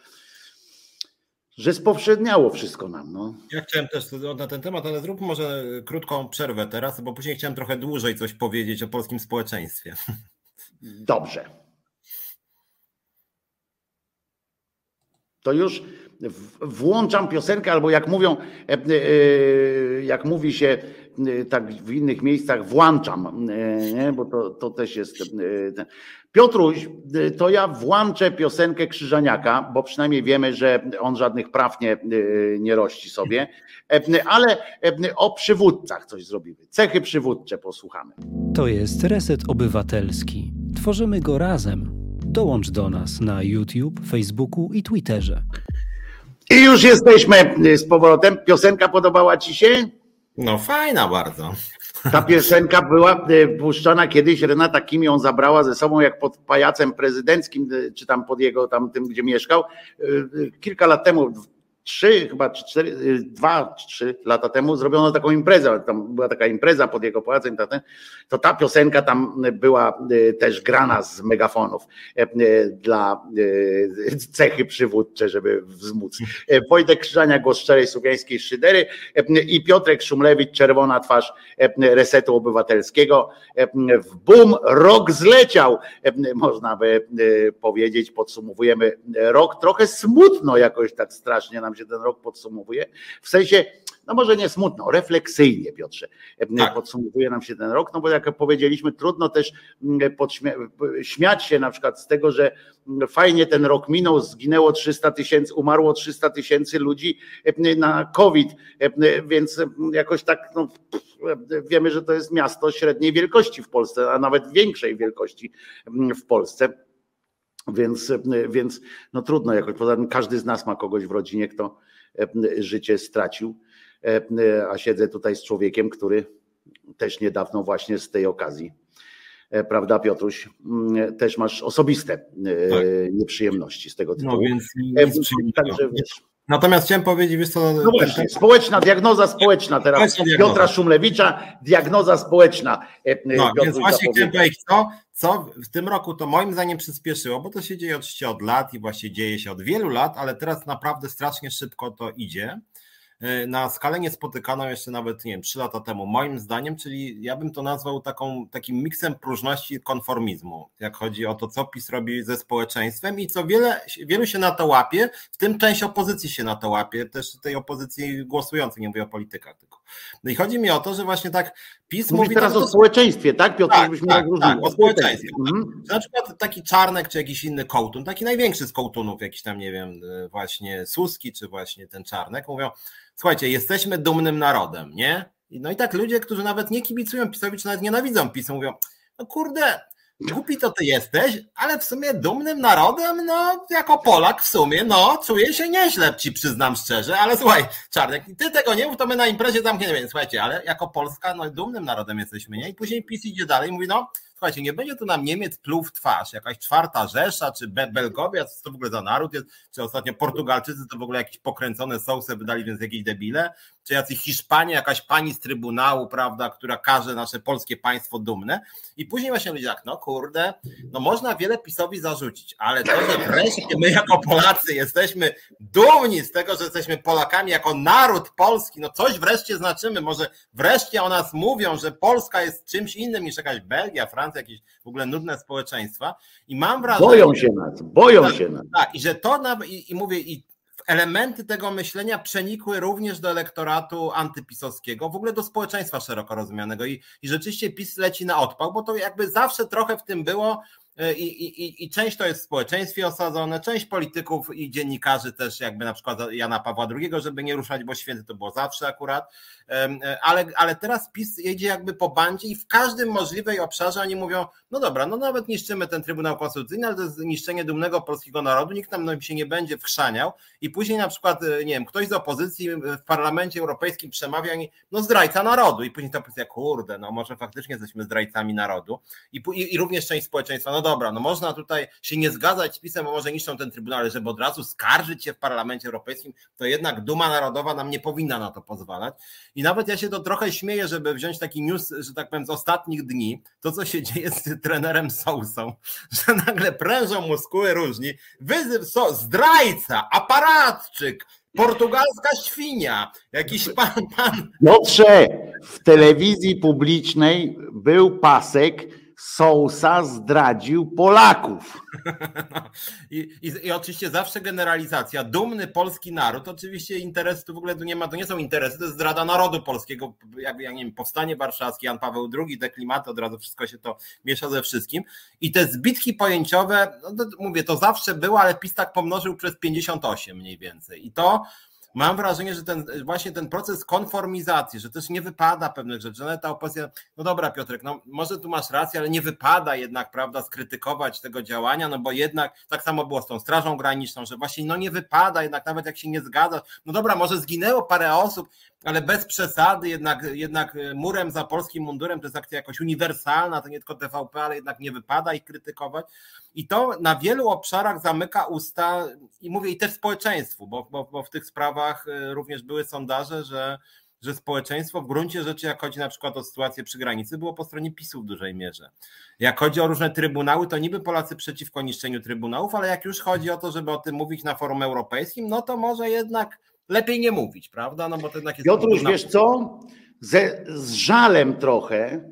że spowszedniało wszystko nam. No. Ja chciałem też na ten temat, ale zrób może krótką przerwę teraz, bo później chciałem trochę dłużej coś powiedzieć o polskim społeczeństwie. Dobrze. To już włączam piosenkę, albo jak mówią, e, e, jak mówi się e, tak w innych miejscach, włączam, nie? bo to, to też jest. Piotruś, to ja włączę piosenkę Krzyżaniaka, bo przynajmniej wiemy, że on żadnych praw nie, nie rości sobie, ale o przywódcach coś zrobimy. Cechy przywódcze posłuchamy. To jest Reset Obywatelski. Tworzymy go razem. Dołącz do nas na YouTube, Facebooku i Twitterze. I już jesteśmy z powrotem. Piosenka podobała Ci się? No fajna bardzo. Ta piosenka była e, puszczana kiedyś, Renata Kim ją zabrała ze sobą jak pod pajacem prezydenckim, e, czy tam pod jego tam tym, gdzie mieszkał. E, kilka lat temu, trzy, chyba cztery, y, dwa, trzy lata temu zrobiono taką imprezę, tam była taka impreza pod jego pałacem, to ta piosenka tam była y, też grana z megafonów y, dla cechy przywódcze, żeby wzmóc. Wojtek Krzyżania, głos szczerej słowiańskiej szydery i Piotrek Szumlewicz, czerwona twarz resetu obywatelskiego. W boom, rok zleciał, można by powiedzieć, podsumowujemy rok trochę smutno jakoś tak strasznie nam nam się ten rok podsumowuje. W sensie, no może nie smutno, refleksyjnie, Piotrze, tak. podsumowuje nam się ten rok, no bo jak powiedzieliśmy, trudno też mm, śmiać się na przykład z tego, że fajnie ten rok minął, zginęło 300 tysięcy, umarło 300 tysięcy ludzi na COVID, więc jakoś tak no, wiemy, że to jest miasto średniej wielkości w Polsce, a nawet większej wielkości w Polsce więc, więc no trudno jakoś. Poza tym każdy z nas ma kogoś w rodzinie, kto e, życie stracił. E, a siedzę tutaj z człowiekiem, który też niedawno właśnie z tej okazji, e, prawda, Piotruś, też masz osobiste tak. nieprzyjemności z tego no tytułu. No więc Także wiesz, Natomiast chciałem powiedzieć, wiesz co... Właśnie, społeczna, diagnoza społeczna teraz diagnoza. Piotra Szumlewicza, diagnoza społeczna. No, więc właśnie chciałem powiedzieć, co, co w tym roku to moim zdaniem przyspieszyło, bo to się dzieje oczywiście od lat i właśnie dzieje się od wielu lat, ale teraz naprawdę strasznie szybko to idzie. E, na skalę niespotykaną jeszcze nawet, nie wiem, trzy lata temu, moim zdaniem, czyli ja bym to nazwał taką, takim miksem próżności i konformizmu, jak chodzi o to, co PiS robi ze społeczeństwem i co wiele, wielu się na to łapie, w tym część opozycji się na to łapie, też tej opozycji głosującej, nie mówię o politykach tylko. No i chodzi mi o to, że właśnie tak PiS mówi... teraz o społeczeństwie, tak Piotr? Tak, tak, tak, tak, o społeczeństwie. Mhm. Na przykład taki Czarnek, czy jakiś inny kołtun, taki największy z kołtunów, jakiś tam, nie wiem, e, właśnie Suski, czy właśnie ten Czarnek, mówią, słuchajcie, jesteśmy dumnym narodem, nie? No i tak ludzie, którzy nawet nie kibicują PiSowi, czy nawet nienawidzą PiSu, mówią, no kurde, głupi to ty jesteś, ale w sumie dumnym narodem, no jako Polak w sumie, no czuję się nieźle, ci przyznam szczerze, ale słuchaj, Czarnek, ty tego nie mów, to my na imprezie tam nie wiem, słuchajcie, ale jako Polska, no dumnym narodem jesteśmy, nie? I później PiS idzie dalej i mówi, no słuchajcie, nie będzie tu nam Niemiec pluł w twarz, jakaś czwarta Rzesza, czy Belgowia, co to w ogóle za naród jest, czy ostatnio Portugalczycy to w ogóle jakieś pokręcone sousy wydali, więc jakieś debile, czy jacyś Hiszpanie, jakaś pani z Trybunału, prawda, która każe nasze polskie państwo dumne. I później właśnie ludzie tak, no kurde, no można wiele PiSowi zarzucić, ale to, że wreszcie my jako Polacy jesteśmy dumni z tego, że jesteśmy Polakami jako naród polski, no coś wreszcie znaczymy, może wreszcie o nas mówią, że Polska jest czymś innym niż jakaś Belgia, Francja, jakieś w ogóle nudne społeczeństwa. I mam wrażenie... Boją się nas, boją tak, się nas. Tak, i że to, i, i mówię, i elementy tego myślenia przenikły również do elektoratu antypisowskiego, w ogóle do społeczeństwa szeroko rozumianego. I, i rzeczywiście PiS leci na odpał, bo to jakby zawsze trochę w tym było, I, i, I część to jest w społeczeństwie osadzone, część polityków i dziennikarzy też, jakby na przykład Jana Pawła II, żeby nie ruszać, bo święty to było zawsze akurat, e, ale, ale teraz PiS jedzie jakby po bandzie i w każdym możliwej obszarze oni mówią, no dobra, no nawet niszczymy ten Trybunał Konstytucyjny, ale to jest niszczenie dumnego polskiego narodu, nikt tam się nie będzie wchrzaniał. I później na przykład, e, nie wiem, ktoś z opozycji w Parlamencie Europejskim przemawia i no zdrajca narodu. I później ta opozycja, kurde, no może faktycznie jesteśmy zdrajcami narodu. I, i, i również część społeczeństwa, no no dobra, no można tutaj się nie zgadzać z pisem, bo może niszczą ten trybunał, ale żeby od razu skarżyć się w Parlamencie Europejskim, to jednak Duma Narodowa nam nie powinna na to pozwalać. I nawet ja się to trochę śmieję, żeby wziąć taki news, że tak powiem, z ostatnich dni, to co się dzieje z trenerem Sousą, że nagle prężą muskuły różni, wyzyw, so, zdrajca, aparatczyk, portugalska świnia, jakiś pan, pan. Piotrze, w telewizji publicznej był pasek, Sousa zdradził Polaków. I, i, I, oczywiście zawsze generalizacja. Dumny polski naród, oczywiście interesy tu w ogóle nie ma, to nie są interesy, to jest zdrada narodu polskiego, jakby, ja nie wiem, powstanie warszawskie, Jan Paweł II, te klimaty, od razu wszystko się to miesza ze wszystkim. I te zbitki pojęciowe, no to, mówię, to zawsze było, ale PiS tak pomnożył przez 58 mniej więcej. I to mam wrażenie, że ten właśnie ten proces konformizacji, że też nie wypada pewnych rzeczy, że ta opozycja, no dobra Piotrek, no może tu masz rację, ale nie wypada jednak, prawda, skrytykować tego działania, no bo jednak tak samo było z tą Strażą Graniczną, że właśnie no nie wypada jednak, nawet jak się nie zgadzasz, no dobra, może zginęło parę osób, ale bez przesady, jednak, jednak murem za polskim mundurem to jest akcja jakoś uniwersalna, to nie tylko TVP, ale jednak nie wypada ich krytykować. I to na wielu obszarach zamyka usta, i mówię i też społeczeństwu, bo, bo, bo w tych sprawach y, również były sondaże, że, że społeczeństwo w gruncie rzeczy, jak chodzi na przykład o sytuację przy granicy, było po stronie PiSu w dużej mierze. Jak chodzi o różne trybunały, to niby Polacy przeciwko niszczeniu trybunałów, ale jak już chodzi o to, żeby o tym mówić na forum europejskim, no to może jednak lepiej nie mówić, prawda? No bo to jednak jest. Piotruś, wiesz co? Ze, z żalem trochę,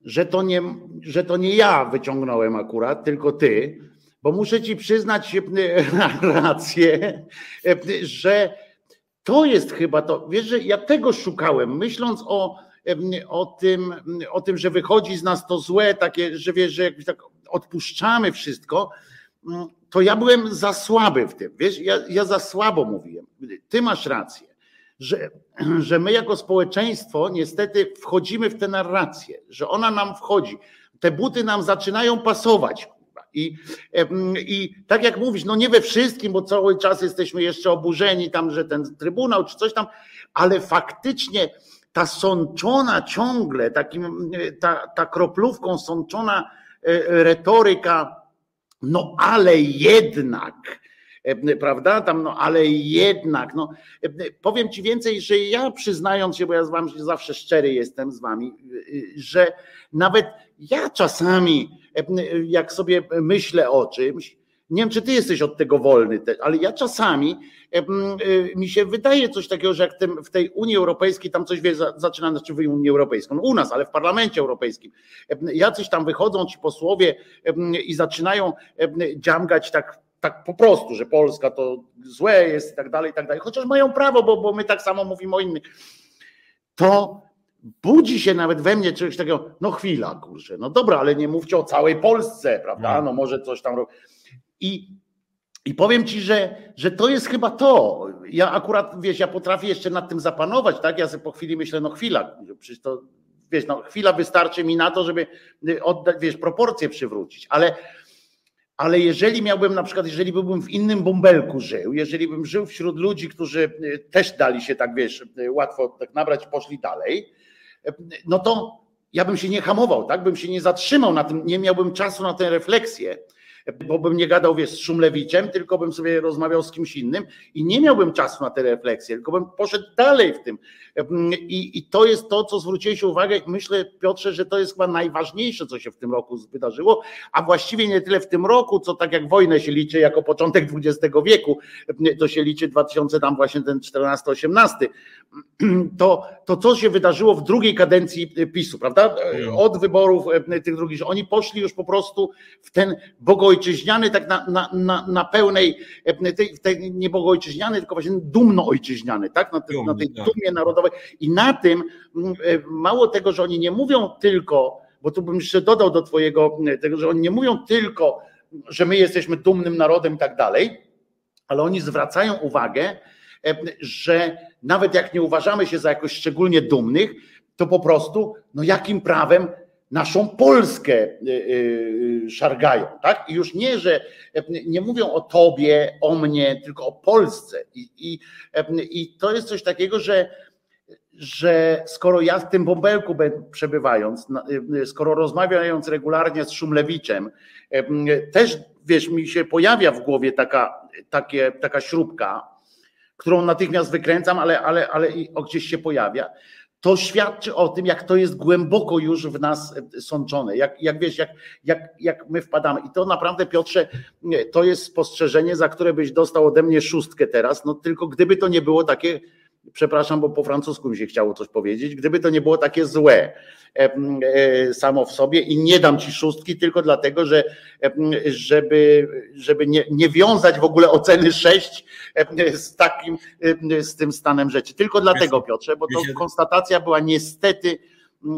że to, nie, że to nie ja wyciągnąłem akurat, tylko ty, bo muszę ci przyznać rację, że to jest chyba to. Wiesz, że ja tego szukałem, myśląc o, o, tym, o tym, że wychodzi z nas to złe, takie, że wiesz, że tak odpuszczamy wszystko, to ja byłem za słaby w tym. Wiesz, ja, ja za słabo mówiłem. Ty masz rację, że, że my jako społeczeństwo niestety wchodzimy w tę narrację, że ona nam wchodzi. Te buty nam zaczynają pasować. I, I tak jak mówisz, no nie we wszystkim, bo cały czas jesteśmy jeszcze oburzeni tam, że ten trybunał czy coś tam, ale faktycznie ta sączona ciągle, takim, ta, ta kroplówką sączona e, retoryka no ale jednak, prawda? Tam, no ale jednak, no powiem ci więcej, że ja przyznając się, bo ja z wami zawsze szczery jestem z wami, e, że nawet ja czasami, jak sobie myślę o czymś, nie wiem, czy ty jesteś od tego wolny, ale ja czasami mi się wydaje coś takiego, że jak w tej Unii Europejskiej tam coś wie, zaczyna, znaczy w Unii Europejskiej, no u nas, ale w Parlamencie Europejskim, jacyś tam wychodzą ci posłowie i zaczynają dziamgać tak tak po prostu, że Polska to złe jest i tak dalej, i tak dalej, chociaż mają prawo, bo, bo my tak samo mówimy o innych, to budzi się nawet we mnie czegoś takiego, no chwila, kurczę, no dobra, ale nie mówcie o całej Polsce, prawda, no, no może coś tam i, i powiem ci, że, że to jest chyba to. Ja akurat, wiesz, ja potrafię jeszcze nad tym zapanować, tak? Ja sobie po chwili myślę, no chwila, przecież to, wiesz, no chwila wystarczy mi na to, żeby oddać, wiesz, proporcje przywrócić, ale ale jeżeli miałbym na przykład, jeżeli byłbym w innym bąbelku żył, jeżeli bym żył wśród ludzi, którzy też dali się tak, wiesz, łatwo tak nabrać, poszli dalej, no to ja bym się nie hamował, tak? Bym się nie zatrzymał na tym, nie miałbym czasu na tę refleksję, bo bym nie gadał wiesz, z Szumlewiczem, tylko bym sobie rozmawiał z kimś innym i nie miałbym czasu na te refleksje, tylko bym poszedł dalej w tym. I, I to jest to, co zwróciłeś uwagę. Myślę, Piotrze, że to jest chyba najważniejsze, co się w tym roku wydarzyło, a właściwie nie tyle w tym roku, co tak jak wojnę się liczy jako początek XX wieku, to się liczy 2000 tam właśnie ten 14-18, to, to co się wydarzyło w drugiej kadencji PiSu, prawda? Od wyborów tych drugich, że oni poszli już po prostu w ten bogojczyźniany, tak na, na, na, na pełnej, tej, tej, nie bogojczyźniany, tylko właśnie dumno ojczyźniany, tak? Na, tej, na tej tak. dumie narodowej i na tym mało tego, że oni nie mówią tylko, bo tu bym jeszcze dodał do twojego tego, że oni nie mówią tylko, że my jesteśmy dumnym narodem i tak dalej, ale oni zwracają uwagę, że nawet jak nie uważamy się za jakoś szczególnie dumnych, to po prostu, no jakim prawem naszą Polskę y, szargają, tak? I już nie, że nie mówią o tobie, o mnie, tylko o Polsce. I, i, i to jest coś takiego, że, że skoro ja w tym bąbelku przebywając, y, skoro rozmawiając regularnie z Szumlewiczem, też wiesz, mi się pojawia w głowie taka, takie, taka śrubka, którą natychmiast wykręcam, ale, ale, ale gdzieś się pojawia, to świadczy o tym, jak to jest głęboko już w nas sączone, jak, jak wiesz, jak, jak, jak my wpadamy. I to naprawdę, Piotrze, to jest spostrzeżenie, za które byś dostał ode mnie szóstkę teraz, no tylko gdyby to nie było takie przepraszam, bo po francusku mi się chciało coś powiedzieć, gdyby to nie było takie złe e, samo w sobie i nie dam ci szóstki tylko dlatego, że żeby, żeby nie, nie wiązać w ogóle oceny 6 z takim, z tym stanem rzeczy. Tylko dlatego, Piotrze, bo to konstatacja była niestety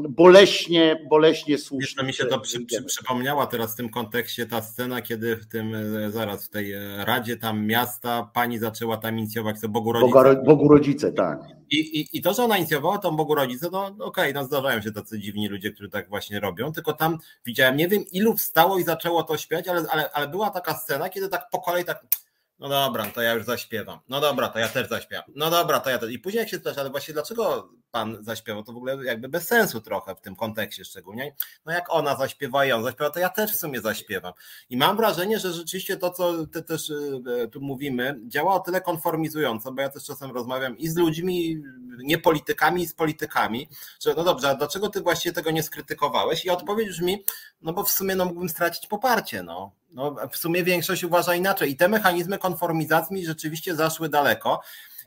boleśnie, boleśnie słuszne. Jeszcze mi się to przy, przy, przypomniała teraz w tym kontekście ta scena, kiedy w tym, e, zaraz w tej e, Radzie tam miasta pani zaczęła tam inicjować to Bogu Rodzice. Bogu Rodzice, tak. I, i, I to, że ona inicjowała tą Bogu Rodzice, no okej, okay, no zdarzają się tacy dziwni ludzie, którzy tak właśnie robią, tylko tam widziałem, nie wiem ilu wstało i zaczęło to śpiewać, ale, ale, ale była taka scena, kiedy tak po kolei tak no dobra, to ja już zaśpiewam. No dobra, to ja też zaśpiewam. No dobra, to ja też. I później jak się pytasz, ale właśnie dlaczego pan zaśpiewał, to w ogóle jakby bez sensu trochę w tym kontekście szczególnie. No jak ona zaśpiewa i on zaśpiewa, to ja też w sumie zaśpiewam. I mam wrażenie, że rzeczywiście to, co ty też y, tu mówimy, działa o tyle konformizująco, bo ja też czasem rozmawiam i z ludźmi, nie politykami, z politykami, że no dobrze, a dlaczego ty właściwie tego nie skrytykowałeś? I odpowiedź brzmi, no bo w sumie no mógłbym stracić poparcie, no. No, w sumie większość uważa inaczej. I te mechanizmy konformizacji rzeczywiście zaszły daleko.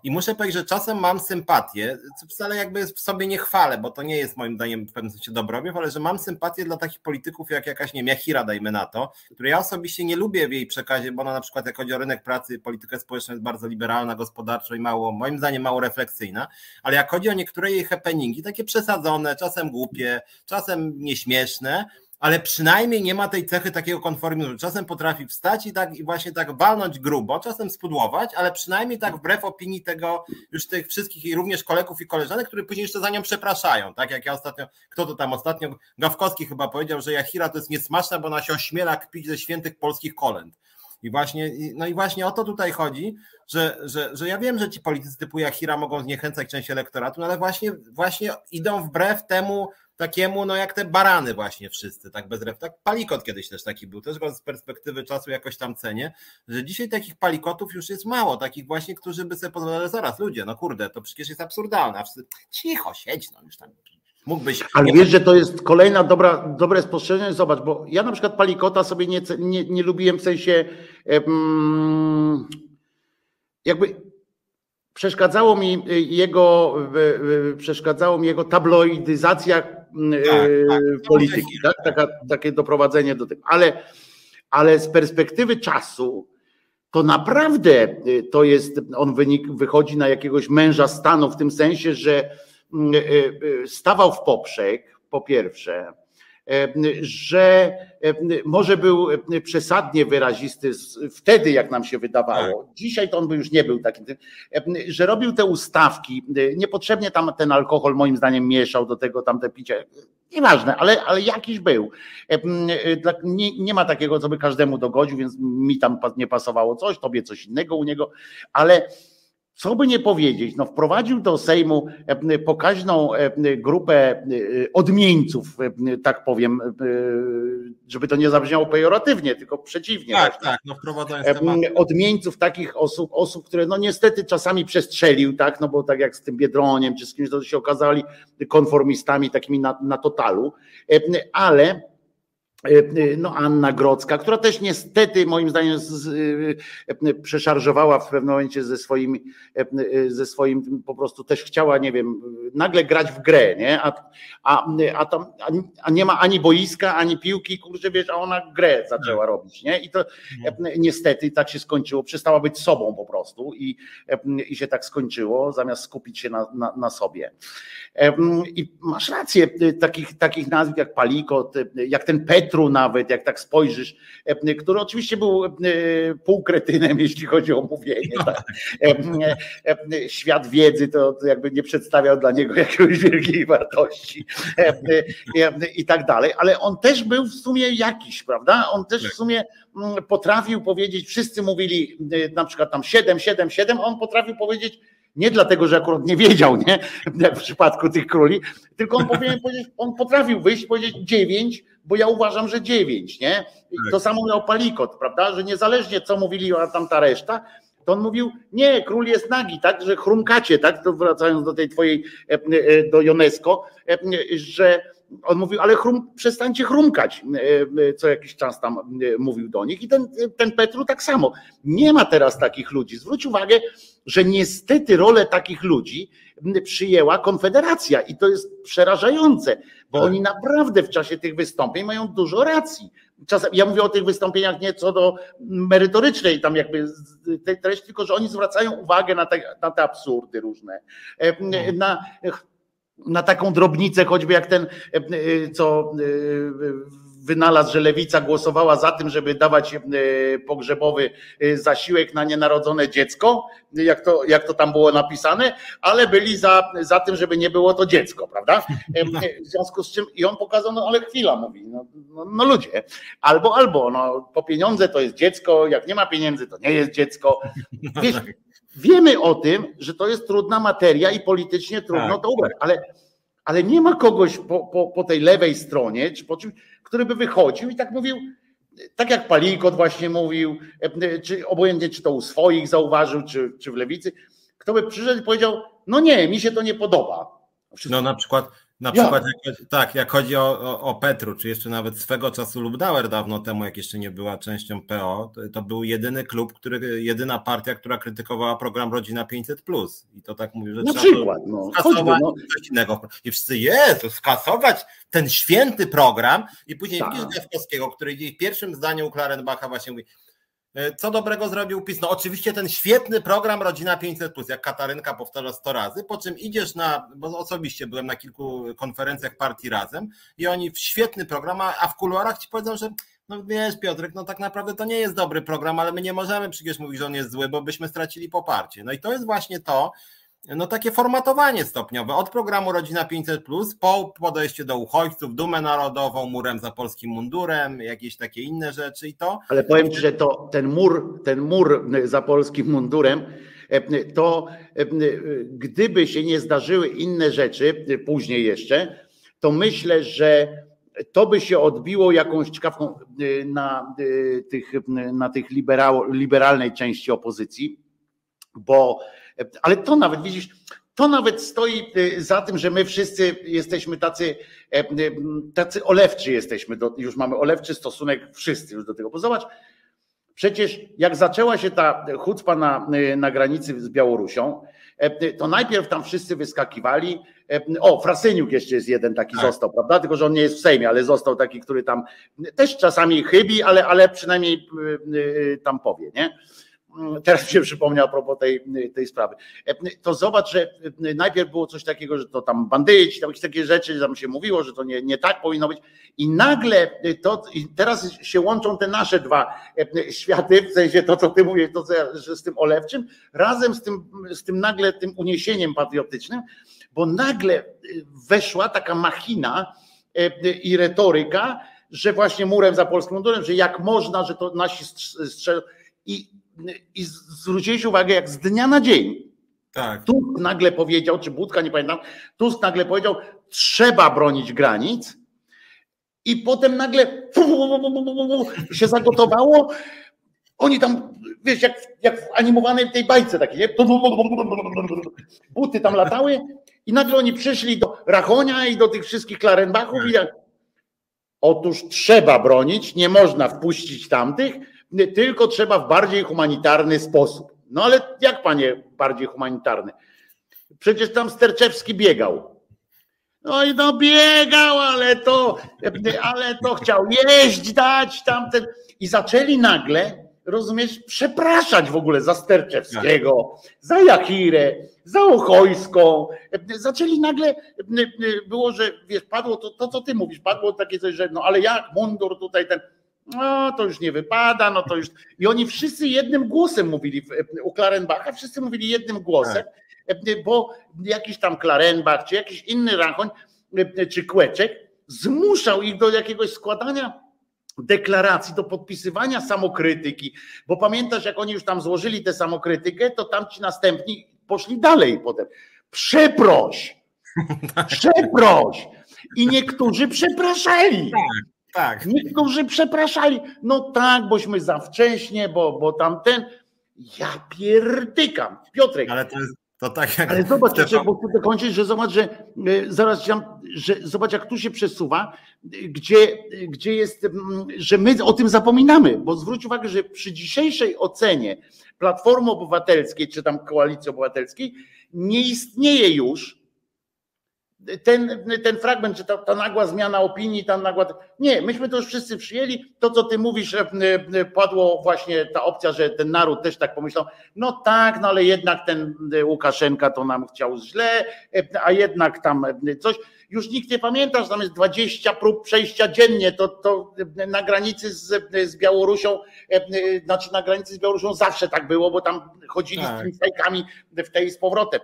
I muszę powiedzieć, że czasem mam sympatię, wcale jakby sobie nie chwalę, bo to nie jest moim zdaniem w pewnym sensie dobrowiew, ale że mam sympatię dla takich polityków jak jakaś, nie wiem, Jachira dajmy na to, której ja osobiście nie lubię w jej przekazie, bo ona na przykład jak chodzi o rynek pracy, politykę społeczną jest bardzo liberalna, gospodarczo i mało, moim zdaniem mało refleksyjna, ale jak chodzi o niektóre jej happeningi, takie przesadzone, czasem głupie, czasem nieśmieszne, ale przynajmniej nie ma tej cechy takiego konformizmu. Czasem potrafi wstać i tak i właśnie tak walnąć grubo, czasem spudłować, ale przynajmniej tak wbrew opinii tego już tych wszystkich i również kolegów i koleżanek, którzy później jeszcze za nią przepraszają. Tak jak ja ostatnio, kto to tam ostatnio, Gawkowski chyba powiedział, że Jachira to jest niesmaczna, bo ona się ośmiela kpić ze świętych polskich kolęd. I właśnie, no i właśnie o to tutaj chodzi, że, że, że ja wiem, że ci politycy typu Jachira mogą zniechęcać część elektoratu, no ale właśnie, właśnie idą wbrew temu, takiemu, no jak te barany właśnie wszyscy, tak bez ref. Tak palikot kiedyś też taki był, też go z perspektywy czasu jakoś tam cenię, że dzisiaj takich palikotów już jest mało, takich właśnie, którzy by sobie pozwolili, zaraz ludzie, no kurde, to przecież jest absurdalne, a wszyscy, cicho, siedź, no już tam Mógłbyś. Ale wiesz, że to jest kolejna dobra, dobre spostrzeżenie. Zobacz, bo ja na przykład palikota sobie nie, nie, nie lubiłem w sensie. Jakby przeszkadzało mi jego, przeszkadzało mi jego tabloidyzacja tak, tak, polityki, tak? Taka, takie doprowadzenie do tego. Ale, ale z perspektywy czasu to naprawdę to jest, on wynik, wychodzi na jakiegoś męża stanu w tym sensie, że stawał w poprzek, po pierwsze, że może był przesadnie wyrazisty wtedy, jak nam się wydawało. Tak. Dzisiaj to on by już nie był taki, że robił te ustawki, niepotrzebnie tam ten alkohol moim zdaniem mieszał do tego tamte picie. Nieważne, ale, ale jakiś był. Nie, nie ma takiego, co by każdemu dogodził, więc mi tam nie pasowało coś, tobie coś innego u niego, ale co by nie powiedzieć, no wprowadził do Sejmu e, pokaźną e, grupę e, odmieńców, tak powiem, żeby to nie zabrzmiało pejoratywnie, tylko przeciwnie. Tak, tak, no wprowadzając Odmieńców takich osób, osób, które no niestety czasami przestrzelił, tak, no bo tak jak z tym Biedroniem czy z kimś, to się okazali konformistami takimi na, na totalu, ale no Anna Grodzka, która też niestety moim zdaniem z, e, przeszarżowała w pewnym momencie ze swoim, ze swoim po prostu też chciała, nie wiem, nagle grać w grę, nie? A, a, a, tam, a nie ma ani boiska, ani piłki, kurczę, wiesz, a ona grę zaczęła robić, nie? I to mhm. niestety tak się skończyło, przestała być sobą po prostu i, i się tak skończyło, zamiast skupić się na, na, na sobie. I masz rację, takich, takich nazw jak Palikot, jak ten Petru nawet, jak tak spojrzysz, który oczywiście był półkretynem, jeśli chodzi o mówienie. No. Tak. Świat wiedzy to jakby nie przedstawiał dla niego jakiejś wielkiej wartości i tak dalej, ale on też był w sumie jakiś, prawda? On też w tak. sumie mm, potrafił powiedzieć, wszyscy mówili na przykład tam 7, 7, 7, on potrafił powiedzieć nie dlatego, że akurat nie wiedział, nie? Jak w przypadku tych króli, tylko on powinien powiedzieć, on potrafił wyjść i powiedzieć dziewięć, bo ja uważam, że dziewięć, nie? I tak. to samo miał Palikot, prawda? Że niezależnie co mówili tamta reszta, to on mówił, nie, król jest nagi, tak, że chrumkacie, tak, to wracając do tej twojej, e, e, do UNESCO, e, że on mówił, ale chrum, przestańcie chrumkać, co jakiś czas tam mówił do nich. I ten, ten Petru tak samo. Nie ma teraz takich ludzi. Zwróć uwagę, że niestety rolę takich ludzi przyjęła Konfederacja i to jest przerażające, bo tak. oni naprawdę w czasie tych wystąpień mają dużo racji. Czasem, ja mówię o tych wystąpieniach nie co do merytorycznej tam jakby tej treści, tylko że oni zwracają uwagę na te, na te absurdy różne, no. na na taką drobnicę, choćby jak ten, co wynalazł, że lewica głosowała za tym, żeby dawać pogrzebowy zasiłek na nienarodzone dziecko, jak to, jak to tam było napisane, ale byli za, za tym, żeby nie było to dziecko, prawda? W związku z czym i on pokazał, no ale chwila, mówi, no, no, no ludzie, albo, albo, no po pieniądze to jest dziecko, jak nie ma pieniędzy, to nie jest dziecko. Wiesz, wiemy o tym, że to jest trudna materia i politycznie trudno tak, to ubrać, ale, ale nie ma kogoś po, po, po tej lewej stronie, czy po czym, który by wychodził i tak mówił, tak jak Palikot właśnie mówił, czy obojętnie czy to u swoich zauważył, czy, czy w lewicy, kto by przyszedł i powiedział, no nie, mi się to nie podoba. No na przykład na przykład, jak, tak, jak chodzi o, o, o, Petru, czy jeszcze nawet swego czasu Lubnauer dawno temu, jak jeszcze nie była częścią PO, to, to, był jedyny klub, który, jedyna partia, która krytykowała program Rodzina 500. I to tak mówił, że Na trzeba przykład, no, skasować no. coś innego. I wszyscy, Jezu, skasować ten święty program. I później tak. widzisz który pierwszym zdaniem u Klarenbacha właśnie mówi, co dobrego zrobił PiS? No oczywiście ten świetny program Rodzina 500+, jak Katarynka powtarza 100 razy, po czym idziesz na, bo osobiście byłem na kilku konferencjach partii Razem i oni w świetny program, a w kuluarach ci powiedzą, że no wiesz Piotrek, no tak naprawdę to nie jest dobry program, ale my nie możemy przecież mówić, że on jest zły, bo byśmy stracili poparcie. No i to jest właśnie to, no takie formatowanie stopniowe od programu Rodzina 500 po podejście do uchodźców, dumę narodową, murem za polskim mundurem, jakieś takie inne rzeczy i to. Ale powiem Ci, że to ten mur, ten mur za polskim mundurem, e, to e, gdyby się nie zdarzyły inne rzeczy e, później jeszcze, to myślę, że to by się odbiło jakąś ciekawką na tych, na tych liberał, liberalnej części opozycji, bo ale to nawet widzisz, to nawet stoi y, za tym, że my wszyscy jesteśmy tacy, e, y, tacy olewczy jesteśmy, do, już mamy olewczy stosunek wszyscy już do tego, bo zobacz, przecież jak zaczęła się ta chucpa na, y, na granicy z Białorusią, e, to najpierw tam wszyscy wyskakiwali, e, o Frasyniuk jeszcze jest jeden taki tak. został, prawda, tylko że on nie jest w Sejmie, ale został taki, który tam też czasami chybi, ale, ale przynajmniej tam powie, nie? Teraz się przypomniał a propos tej, tej sprawy. To zobacz, że najpierw było coś takiego, że to tam bandyci, tam jakieś takie rzeczy, tam się mówiło, że to nie, nie tak powinno być. I nagle to, i teraz się łączą te nasze dwa światy, w sensie to, co ty mówisz, to co ja, z tym olewczym, razem z tym, z tym nagle tym uniesieniem patriotycznym, bo nagle weszła taka machina i retoryka, że właśnie murem za polskim mundurem, że jak można, że to nasi strzel i i zwróciłeś uwagę, jak z dnia na dzień. Tak. Tusk nagle powiedział, czy Budka, nie pamiętam, Tusk nagle powiedział, trzeba bronić granic i potem nagle się zagotowało. Oni tam, wiesz, jak, jak w animowanej tej bajce takiej, nie? Buty tam latały i nagle oni przyszli do Rachonia i do tych wszystkich Klarenbachów i jak otóż trzeba bronić, nie można wpuścić tamtych, tylko trzeba w bardziej humanitarny sposób. No ale jak panie bardziej humanitarny? Przecież tam Sterczewski biegał. No i no biegał, ale to, ale to chciał jeść, dać tamten. I zaczęli nagle, rozumiesz, przepraszać w ogóle za Sterczewskiego, za Jakirę, za Ochojską. Zaczęli nagle, było, że wiesz, padło to, to co ty mówisz, padło takie coś, że no ale jak mundur tutaj ten no to już nie wypada, no to już. I oni wszyscy jednym głosem mówili u Klarenbacha, wszyscy mówili jednym głosem, tak. bo jakiś tam Klarenbach, czy jakiś inny Rachoń, czy Kłeczek zmuszał ich do jakiegoś składania deklaracji, do podpisywania samokrytyki, bo pamiętasz, jak oni już tam złożyli tę samokrytykę, to tam ci następni poszli dalej potem. Przeproś! Przeproś! I niektórzy przepraszali. Tak. Tak. Niektórzy przepraszali. No tak, bośmy za wcześnie, bo, bo tamten. Ja pierdykam. Piotrek. Ale to jest to tak jak. Ale zobacz, Stefan... bo chcę kończyć, że zobacz, że e, zaraz że zobacz, jak tu się przesuwa, gdzie, gdzie jest, że my o tym zapominamy, bo zwróć uwagę, że przy dzisiejszej ocenie Platformy Obywatelskiej, czy tam Koalicji Obywatelskiej, nie istnieje już ten, ten fragment, czy ta, ta nagła zmiana opinii, ta nagła. Nie, myśmy to już wszyscy przyjęli. To, co ty mówisz, e, e, padło właśnie ta opcja, że ten naród też tak pomyślał. No tak, no ale jednak ten Łukaszenka to nam chciał źle, a jednak tam coś już nikt nie pamięta, że tam jest 20 prób przejścia dziennie, to, to na granicy z, z Białorusią, znaczy na granicy z Białorusią zawsze tak było, bo tam chodzili tak. z tymi fajkami w tej z powrotem.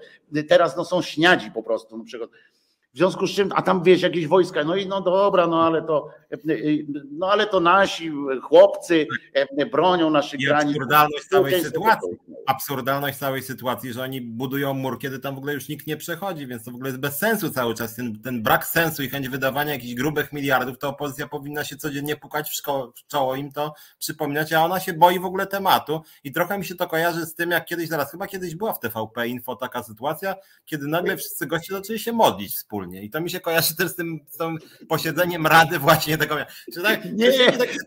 Teraz no są śniadzi po prostu na przykład. W związku z czym, a tam wiesz, jakieś wojska, no i no dobra, no ale to, no ale to nasi chłopcy bronią naszych I granic. Absurdalność całej sytuacji. Absurdalność całej sytuacji, że oni budują mur, kiedy tam w ogóle już nikt nie przechodzi, więc to w ogóle jest bez sensu cały czas. Ten, ten brak sensu i chęć wydawania jakichś grubych miliardów, to opozycja powinna się codziennie pukać w, szko- w czoło, im to przypominać, a ona się boi w ogóle tematu i trochę mi się to kojarzy z tym, jak kiedyś, zaraz chyba kiedyś była w TVP Info taka sytuacja, kiedy nagle wszyscy goście zaczęli się modlić wspólnie I to mi się kojarzy też z tym, z tym posiedzeniem rady właśnie tego. Czy tak, nie,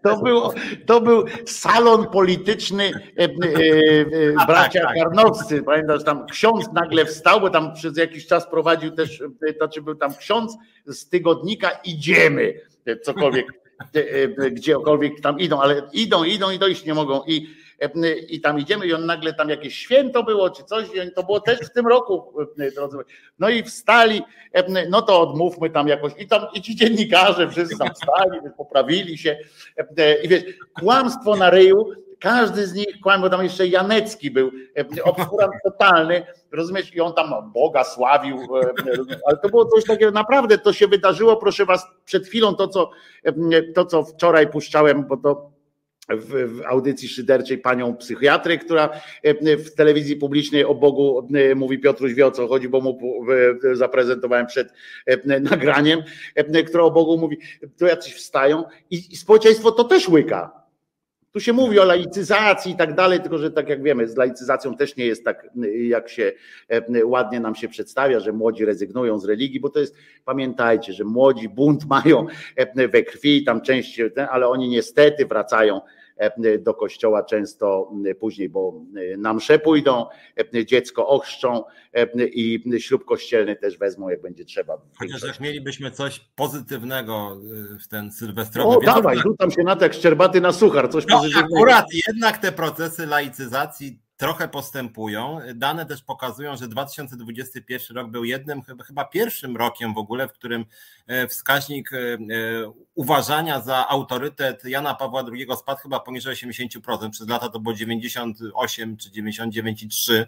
to, było, to był salon polityczny e, e, e, tak, bracia tak, tak. Karnowscy. Pamiętasz, tam ksiądz nagle wstał, bo tam przez jakiś czas prowadził też, e, to czy był tam ksiądz z tygodnika Idziemy, e, cokolwiek, gdziekolwiek tam idą, ale idą, idą i dojść nie mogą. I i tam idziemy i on nagle tam jakieś święto było czy coś, to było też w tym roku, drodzy. No i wstali, no to odmówmy tam jakoś. I tam i ci dziennikarze wszyscy tam wstali, poprawili się i wiesz, kłamstwo na ryju, każdy z nich kłamał, tam jeszcze Janecki był, obskurant totalny, rozumiesz, i on tam Boga sławił, ale to było coś takiego, naprawdę to się wydarzyło, proszę was, przed chwilą to, co, to, co wczoraj puszczałem, bo to w, audycji szyderczej panią psychiatrę, która e, w telewizji publicznej o Bogu e, mówi Piotruś wie o co chodzi, bo mu zaprezentowałem przed e, nagraniem, która o Bogu mówi, to jacyś wstają i społeczeństwo to też łyka. Tu się mówi o laicyzacji i tak dalej, tylko że tak jak wiemy, z laicyzacją też nie jest tak, jak się ładnie nam się przedstawia, że młodzi rezygnują z religii, bo to jest, pamiętajcie, że młodzi bunt mają we krwi, tam część, ale oni niestety wracają E, do kościoła często później, bo na msze pójdą, e, dziecko ochrzczą e, i ślub kościelny też wezmą, jak będzie trzeba. Chociaż jak mielibyśmy coś pozytywnego w ten sylwestrowy. O, dawaj, rzucam się na tak szczerbaty na suchar, coś no, pozytywnego. Akurat jednak te procesy laicyzacji trochę postępują. Dane też pokazują, że 2021 rok był jednym, chyba pierwszym rokiem w ogóle, w którym e, wskaźnik e, e, uważania za autorytet Jana Pawła II spadł chyba poniżej 80%. Przez lata to było 98 czy 99,3.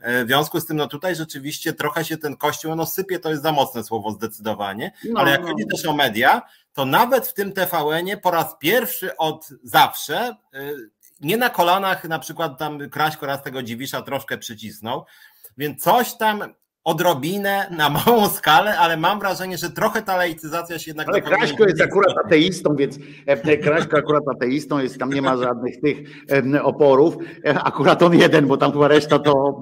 W związku z tym, no tutaj rzeczywiście trochę się ten kościół, no sypie to jest za mocne słowo zdecydowanie, no, ale jak no. chodzi też o media, to nawet w tym TVN-ie po raz pierwszy od zawsze nie na kolanach na przykład tam Kraśko raz tego Dziwisza troszkę przycisnął, więc coś tam odrobinę na małą skalę, ale mam wrażenie, że trochę ta laicyzacja się jednak... Ale Kraśko jest akurat ateistą, więc e, Kraśko akurat ateistą jest, tam nie ma żadnych tych oporów. E, akurat on jeden, bo tam chyba reszta to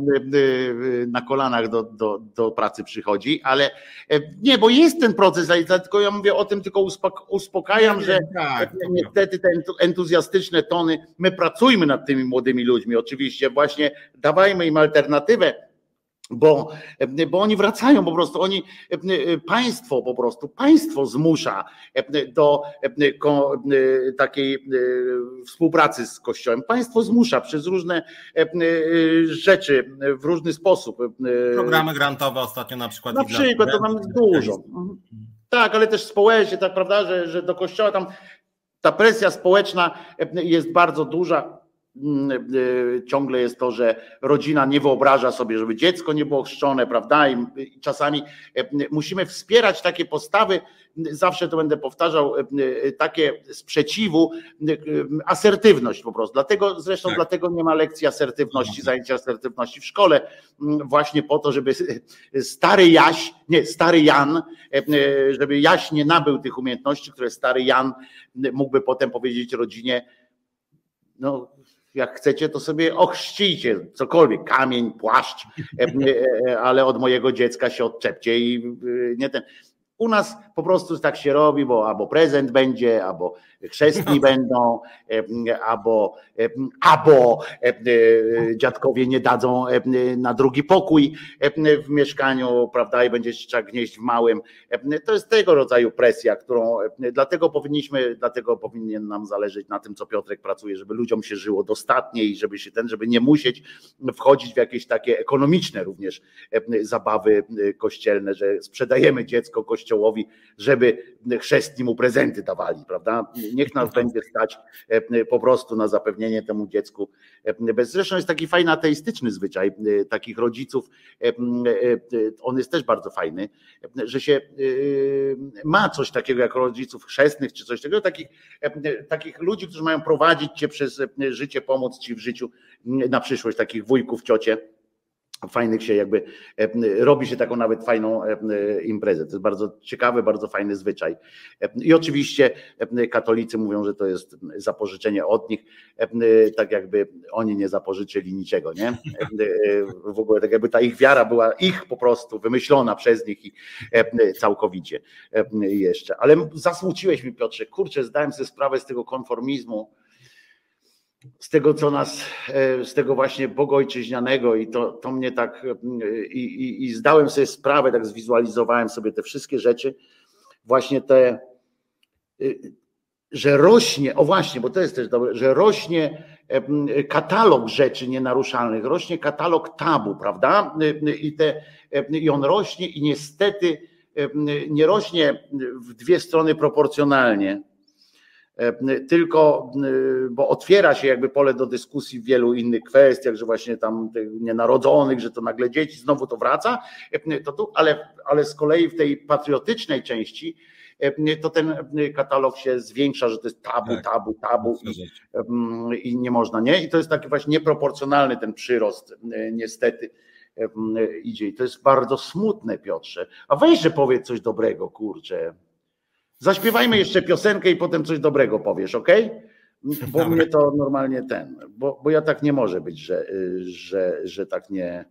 na kolanach do, do, do pracy przychodzi, ale e, nie, bo jest ten proces laicyzacji, tylko ja mówię o tym, tylko uspokajam, że tak, niestety te entuzjastyczne tony, my pracujmy nad tymi młodymi ludźmi. Oczywiście, właśnie dawajmy im alternatywę, bo, bo oni wracają po prostu, oni, państwo po prostu, państwo zmusza do takiej współpracy z Kościołem. Państwo zmusza przez różne rzeczy, w różny sposób. Programy grantowe ostatnio na przykład. Na przykład, to nam dużo. Tak, ale też społecznie, tak prawda, że, że do Kościoła tam ta presja społeczna jest bardzo duża ciągle jest to, że rodzina nie wyobraża sobie, żeby dziecko nie było chrzczone, prawda? I czasami e, musimy wspierać takie postawy, zawsze to będę powtarzał, e, takie sprzeciwu, asertywność po prostu. Dlatego zresztą tak. dlatego nie ma lekcji asertywności, zajęcia asertywności w szkole, właśnie po to, żeby stary Jaś, nie, stary Jan, e, żeby Jaś nie nabył tych umiejętności, które stary Jan mógłby potem powiedzieć rodzinie, no jak chcecie, to sobie ochrzcijcie cokolwiek, kamień, płaszcz, e, e, ale od mojego dziecka się odczepcie i e, nie ten. U nas po prostu tak się robi, bo albo prezent będzie, albo chrzestni będą, albo, albo dziadkowie nie dadzą na drugi pokój w mieszkaniu, prawda, i będzie trzeba gnieść w małym. To jest tego rodzaju presja, którą dlatego powinniśmy, dlatego powinien nam zależeć na tym, co Piotrek pracuje, żeby ludziom się żyło dostatnie i żeby się ten, żeby nie musieć wchodzić w jakieś takie ekonomiczne również zabawy kościelne, że sprzedajemy dziecko kościołowi, żeby chrzestni mu prezenty dawali, prawda? Niech nas będzie stać e, po prostu na zapewnienie temu dziecku. E, zresztą jest taki fajny ateistyczny zwyczaj e, takich rodziców, on jest też bardzo fajny, że się ma coś takiego jak rodziców chrzestnych czy coś takiego, takich, takich ludzi, którzy mają prowadzić cię przez życie, pomóc ci w życiu na przyszłość, takich wujków, ciocie fajnych się jakby e, robi się taką nawet fajną e, imprezę. To jest bardzo ciekawy, bardzo fajny zwyczaj. E, I oczywiście katolicy mówią, że to jest zapożyczenie od nich, tak jakby oni nie zapożyczyli niczego, nie? W ogóle tak jakby ta ich wiara była ich po prostu wymyślona przez nich i całkowicie jeszcze. Ale zasmuciłeś mi Piotrze, kurczę, zdałem sobie sprawę z tego konformizmu, z tego, co nas, e, z tego właśnie bogojczyźnianego i to, to mnie tak, e, i, i, i zdałem sobie sprawę, tak zwizualizowałem sobie te wszystkie rzeczy, właśnie te, e, że rośnie, o właśnie, bo to jest też dobre, że rośnie katalog rzeczy nienaruszalnych, rośnie katalog tabu, prawda? I, te, i on rośnie i niestety nie rośnie w dwie strony proporcjonalnie, tylko, e, bo otwiera się jakby pole do dyskusji w wielu innych kwestiach, że właśnie tam nienarodzonych, że to nagle dzieci, znowu to wraca, e, to tu, ale, ale z kolei w tej patriotycznej części to ten katalog się zwiększa, że to jest tabu, tak. tabu, tabu i, i nie można, nie? I to jest taki właśnie nieproporcjonalny ten przyrost, niestety idzie. I to jest bardzo smutne, Piotrze. A weź, że powiedz coś dobrego, kurczę. Zaśpiewajmy jeszcze piosenkę i potem coś dobrego powiesz, ok? Bo Dobra. mnie to normalnie ten, bo, bo ja tak nie może być, że, że, że tak nie.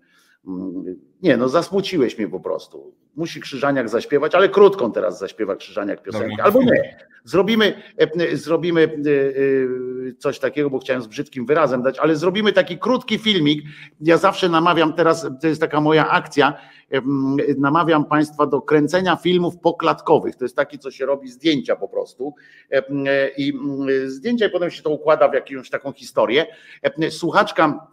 Nie, no zasmuciłeś mnie po prostu. Musi Krzyżaniak zaśpiewać, ale krótką teraz zaśpiewa Krzyżaniak piosenkę. Albo nie. Zrobimy, e, zrobimy e, e, coś takiego, bo chciałem z brzydkim wyrazem dać, ale zrobimy taki krótki filmik. Ja zawsze namawiam teraz, to jest taka moja akcja, namawiam Państwa do kręcenia filmów poklatkowych. To jest taki, co się robi zdjęcia po prostu. I zdjęcia i potem się to układa w jakąś taką historię. Słuchaczka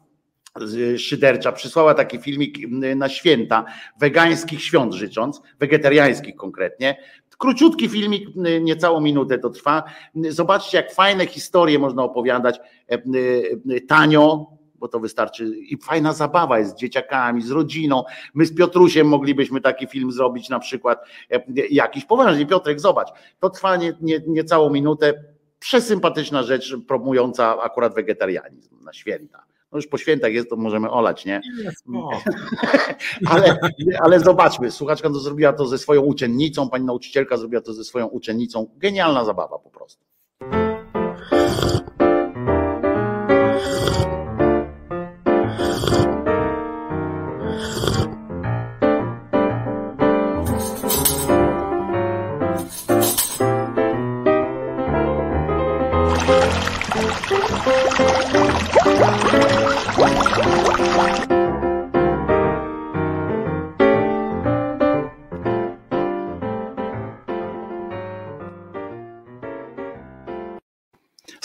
szydercza przysłała taki filmik na święta, wegańskich świąt życząc, wegetariańskich konkretnie. Króciutki filmik, niecałą minutę to trwa. Zobaczcie, jak fajne historie można opowiadać tanio, bo to wystarczy i fajna zabawa jest z dzieciakami, z rodziną. My z Piotrusiem moglibyśmy taki film zrobić na przykład jakiś. Poważnie, Piotrek, zobacz, to trwa nie, nie, niecałą minutę. Przesympatyczna rzecz promująca akurat wegetarianizm na święta no już po świętach jest, to możemy olać, nie? ale, ale zobaczmy, słuchaczka to zrobiła to ze swoją uczennicą, pani nauczycielka zrobiła to ze swoją uczennicą. Genialna zabawa po prostu.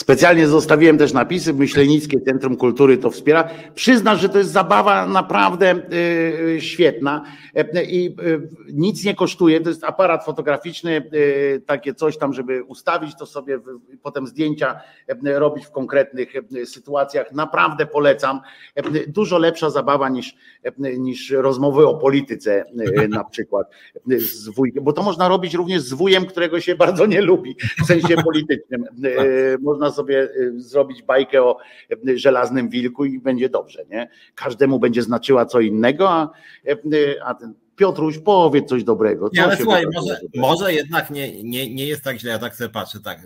Specjalnie zostawiłem też napisy, Myślenickie Centrum Kultury to wspiera. Przyznasz, że to jest zabawa naprawdę y, świetna y, i nic nie kosztuje. To jest aparat fotograficzny, takie coś tam, żeby ustawić to sobie, potem zdjęcia robić w konkretnych sytuacjach. Naprawdę polecam. Dużo lepsza zabawa niż, niż rozmowy o polityce na przykład z wujkiem, bo to można robić również z wujem, którego się bardzo nie lubi w sensie politycznym. Można sobie y, zrobić bajkę o y, żelaznym wilku i będzie dobrze, nie? Każdemu będzie znaczyła co innego, a, y, a ten Piotruś, powiedz coś dobrego. Co ale słuchaj, może, może jednak nie, nie, nie jest tak źle, ja tak sobie patrzę. Tak.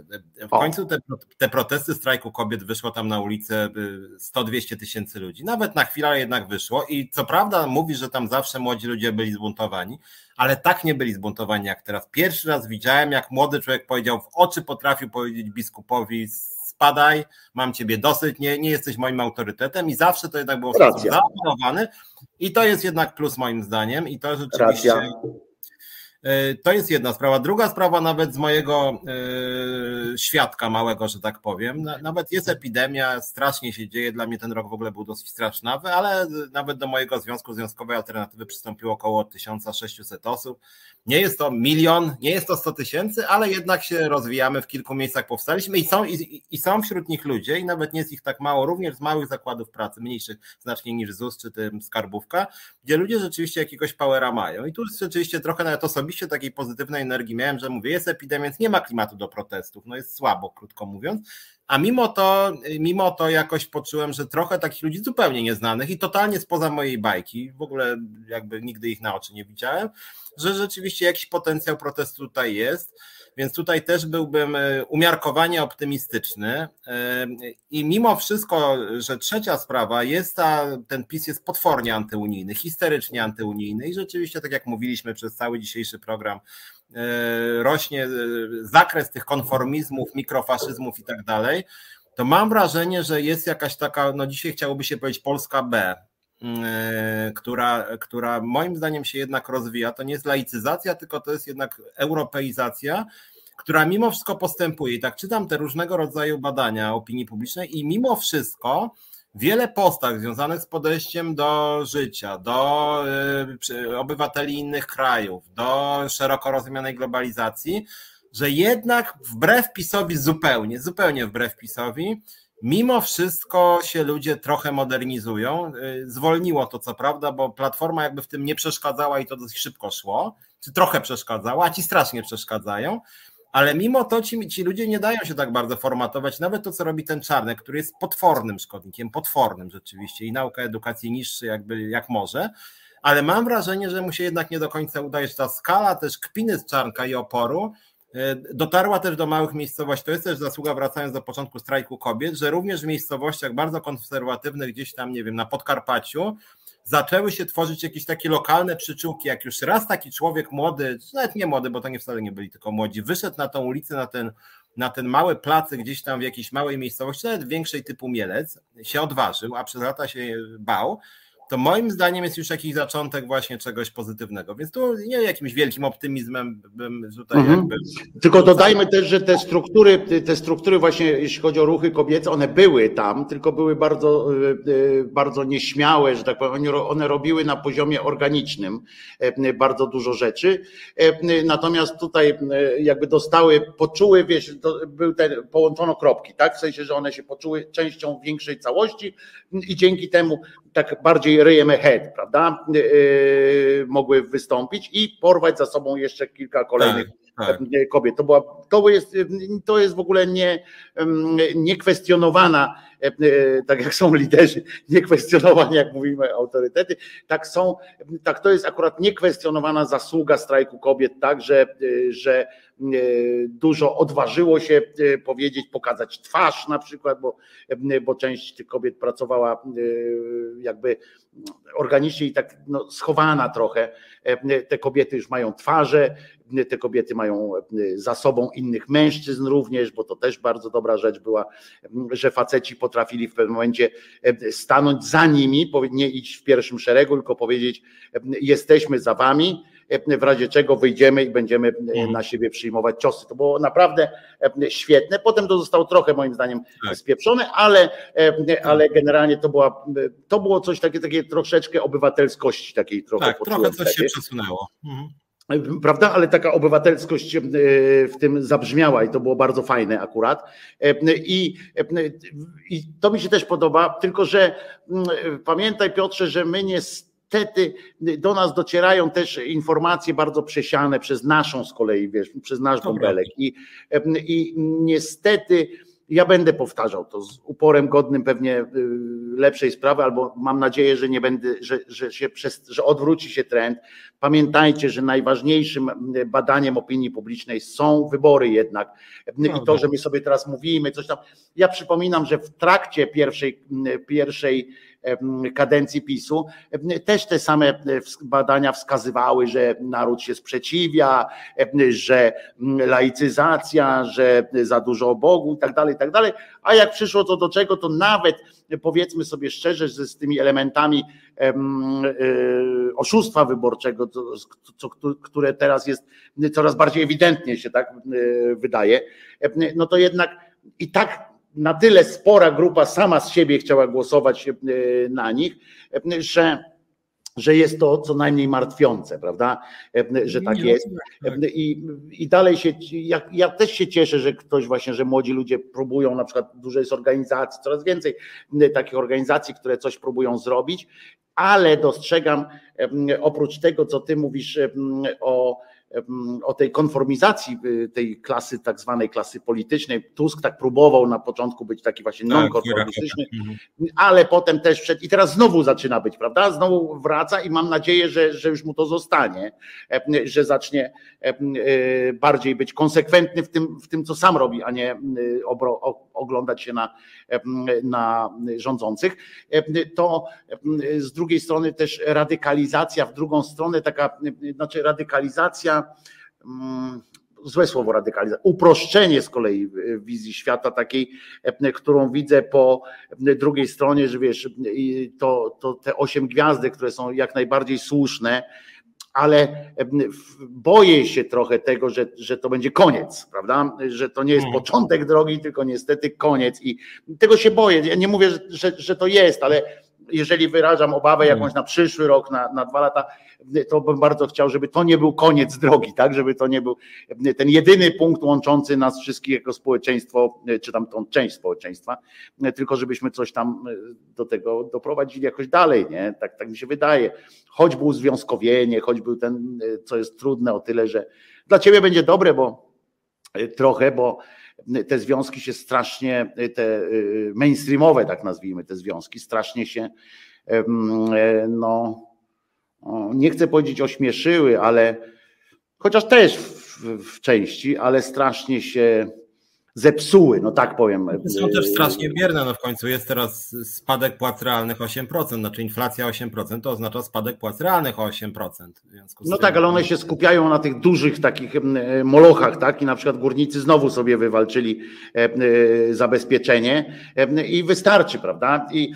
W o. końcu te, te protesty strajku kobiet wyszło tam na ulicę 100-200 tysięcy ludzi. Nawet na chwilę jednak wyszło i co prawda mówi, że tam zawsze młodzi ludzie byli zbuntowani, ale tak nie byli zbuntowani jak teraz. Pierwszy raz widziałem, jak młody człowiek powiedział w oczy, potrafił powiedzieć biskupowi spadaj, mam ciebie dosyć, nie, nie jesteś moim autorytetem i zawsze to jednak było zaopanowany i to jest jednak plus moim zdaniem i to rzeczywiście... Racja to jest jedna sprawa. Druga sprawa, nawet z mojego e, świadka małego, że tak powiem, nawet jest epidemia, strasznie się dzieje. Dla mnie ten rok w ogóle był dosyć strasznawy, ale nawet do mojego związku Związkowej Alternatywy przystąpiło około 1600 osób. Nie jest to milion, nie jest to 100 tysięcy, ale jednak się rozwijamy, w kilku miejscach powstaliśmy i są, i, i są wśród nich ludzie, i nawet nie jest ich tak mało, również z małych zakładów pracy, mniejszych znacznie niż ZUS czy tym skarbówka, gdzie ludzie rzeczywiście jakiegoś powera mają. I tu rzeczywiście trochę nawet osobiście takiej pozytywnej energii miałem, że mówię, jest epidemia, więc nie ma klimatu do protestów, no jest słabo, krótko mówiąc. A mimo to, mimo to jakoś poczułem, że trochę takich ludzi zupełnie nieznanych i totalnie spoza mojej bajki, w ogóle jakby nigdy ich na oczy nie widziałem, że rzeczywiście jakiś potencjał protestu tutaj jest. Więc tutaj też byłbym e, umiarkowanie optymistyczny. E, I mimo wszystko, że trzecia sprawa jest ta, ten PiS jest potwornie antyunijny, histerycznie antyunijny i rzeczywiście, tak jak mówiliśmy przez cały dzisiejszy program, rośnie zakres tych konformizmów, mikrofaszyzmów i tak dalej, to mam wrażenie, że jest jakaś taka, no dzisiaj chciałoby się powiedzieć Polska B, która, która moim zdaniem się jednak rozwija. To nie jest laicyzacja, tylko to jest jednak europeizacja, która mimo wszystko postępuje. I tak czytam te różnego rodzaju badania opinii publicznej i mimo wszystko wiele postaw związanych z podejściem do życia, do y, obywateli innych krajów, do szeroko rozumianej globalizacji, że jednak wbrew PiSowi zupełnie, zupełnie wbrew PiSowi, mimo wszystko się ludzie trochę modernizują. Y, zwolniło to co prawda, bo Platforma jakby w tym nie przeszkadzała i to dosyć szybko szło, czy trochę przeszkadzała, a ci strasznie przeszkadzają ale mimo to ci, ci ludzie nie dają się tak bardzo formatować. Nawet to, co robi ten Czarnek, który jest potwornym szkodnikiem, potwornym rzeczywiście i nauka edukacji niższy jakby jak może, ale mam wrażenie, że mu się jednak nie do końca udaje, że ta skala też kpiny z Czarnka i oporu e, dotarła też do małych miejscowości. To jest też zasługa, wracając do początku strajku kobiet, że również w miejscowościach bardzo konserwatywnych, gdzieś tam, nie wiem, na Podkarpaciu, zaczęły się tworzyć jakieś takie lokalne przyczółki, jak już raz taki człowiek młody, nawet nie młody, bo to nie wcale nie byli tylko młodzi, wyszedł na tą ulicę, na ten, na ten mały plac gdzieś tam w jakiejś małej miejscowości, nawet większej typu Mielec, się odważył, a przez lata się bał, to moim zdaniem jest już jakiś zaczątek właśnie czegoś pozytywnego. Więc tu nie jakimś wielkim optymizmem bym tutaj mhm. jakby... Tylko dodajmy też, że te struktury, te struktury właśnie jeśli chodzi o ruchy kobiece, one były tam, tylko były bardzo, e, e, bardzo nieśmiałe, że tak powiem. One robiły na poziomie organicznym e, bardzo dużo rzeczy. Natomiast tutaj jakby dostały, poczuły, wiesz, był ten, połączono kropki, tak? W sensie, że one się poczuły częścią większej całości i dzięki temu tak bardziej ryjem ahead, prawda? Yy, mogły wystąpić i porwać za sobą jeszcze kilka kolejnych tak, tak. Yy, kobiet. To, była, to, jest, to jest w ogóle nie, niekwestionowana, tak jak są liderzy, niekwestionowani, jak mówimy, autorytety, tak są, tak to jest akurat niekwestionowana zasługa strajku kobiet, tak, że, że E, dużo odważyło się e, powiedzieć, pokazać twarz na przykład, bo, e, bo część tych kobiet pracowała jakby organicznie i tak no, schowana trochę. Te kobiety już mają twarze, te kobiety mają za sobą innych mężczyzn również, bo to też bardzo dobra rzecz była, że faceci potrafili w pewnym momencie stanąć za nimi, nie iść w pierwszym szeregu, tylko powiedzieć: Jesteśmy za wami E, w razie czego wyjdziemy i będziemy e, mhm. na siebie przyjmować ciosy. To było naprawdę e, świetne. Potem to zostało trochę moim zdaniem tak. spieprzone, ale, ale generalnie to, była, to było coś takie, takie troszeczkę obywatelskości takiej trochę. Tak, trochę coś się przesunęło. Mhm prawda? Ale taka obywatelskość w tym zabrzmiała i to było bardzo fajne akurat. I, I to mi się też podoba, tylko że pamiętaj Piotrze, że my nie niestety do nas docierają też informacje bardzo przesiane przez naszą z kolei, wiesz, przez nasz bąbelek. I, I niestety ja będę powtarzał to z uporem godnym pewnie y, lepszej sprawy, albo mam nadzieję, że nie będę, że, że, się przez, że odwróci się trend. Pamiętajcie, że najważniejszym badaniem opinii publicznej są wybory jednak. I to, że my sobie teraz mówimy, coś tam. Ja przypominam, że w trakcie pierwszej, pierwszej kadencji PiSu, też te same badania wskazywały, że naród się sprzeciwia, że laicyzacja, że za dużo Bogu i tak dalej, i tak dalej. A jak przyszło co do czego, to nawet powiedzmy sobie szczerze, że z tymi elementami e, oszustwa wyborczego, które teraz jest coraz bardziej ewidentnie się tak wydaje, no to jednak i tak na tyle spora grupa sama z siebie chciała głosować e, na nich, e, że że jest to co najmniej martwiące, prawda? E, że tak jest. I, i dalej się, ja, ja, też się cieszę, że ktoś właśnie, że młodzi ludzie próbują, na przykład dużo jest organizacji, coraz więcej takich organizacji, które coś próbują zrobić, ale dostrzegam oprócz tego, co ty mówisz o o tej konformizacji y, tej klasy, tak zwanej klasy politycznej. Tusk tak próbował na początku być taki właśnie tak, nonkonformistyczny, mhm. ale potem też wszedł i teraz znowu zaczyna być, prawda? Znowu wraca i mam nadzieję, że, że już mu to zostanie, że zacznie y, bardziej być konsekwentny w tym, w tym co sam robi, a nie y, oglądać się na, na rządzących. To z drugiej strony też radykalizacja w drugą stronę, taka, znaczy radykalizacja Mm, złe słowo radykalizacja, uproszczenie z kolei wizji świata takiej, e, którą widzę po drugiej stronie, że wiesz, to, to te osiem gwiazdek, które są jak najbardziej słuszne, ale e, boję się trochę tego, że, że to będzie koniec, prawda? Że to nie jest hmm. początek drogi, tylko niestety koniec i tego się boję. Ja nie mówię, że, że to jest, ale jeżeli wyrażam obawę jakąś hmm. na przyszły rok, na, na dwa lata, to bym bardzo chciał, żeby to nie był koniec drogi, tak, żeby to nie był ten jedyny punkt łączący nas wszystkich jako społeczeństwo, czy tam tą część społeczeństwa, tylko żebyśmy coś tam do tego doprowadzili jakoś dalej, nie? Tak, tak mi się wydaje. Choćby uzwiązkowienie, choćby ten, co jest trudne o tyle, że dla ciebie będzie dobre, bo trochę, bo te związki się strasznie, te mainstreamowe, tak nazwijmy, te związki strasznie się no nie chcę powiedzieć ośmieszyły, ale chociaż też w, w części, ale strasznie się zepsuły, no tak powiem. Są też strasznie bierne, no w końcu jest teraz spadek płac realnych 8%, znaczy inflacja 8%, to oznacza spadek płac realnych o 8%. no tak, ale one się skupiają na tych dużych takich molochach, tak, i na przykład górnicy znowu sobie wywalczyli e, zabezpieczenie i wystarczy, prawda, i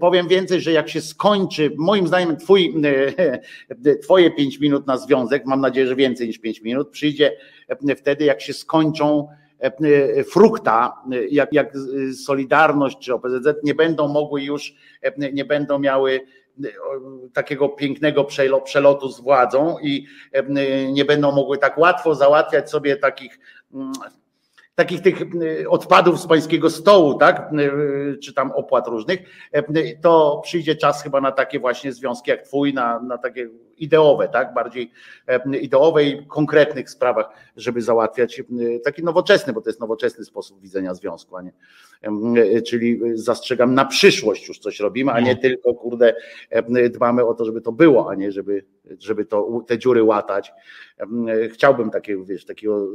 powiem więcej, że jak się skończy, moim zdaniem twój, twoje 5 minut na związek, mam nadzieję, że więcej niż 5 minut, przyjdzie wtedy, jak się skończą E, e, frukta, jak, jak Solidarność czy OPZZ nie będą mogły już, nie będą miały takiego pięknego przelotu z władzą i nie będą mogły tak łatwo załatwiać sobie takich mm, takich tych odpadów z pańskiego stołu, tak, czy tam opłat różnych, to przyjdzie czas chyba na takie właśnie związki jak twój, na, na takie ideowe, tak, bardziej ideowe i konkretnych sprawach, żeby załatwiać taki nowoczesny, bo to jest nowoczesny sposób widzenia związku, a nie, czyli zastrzegam na przyszłość już coś robimy, a nie tylko kurde dbamy o to, żeby to było, a nie żeby, żeby to, te dziury łatać. Chciałbym takiego, wiesz, takiego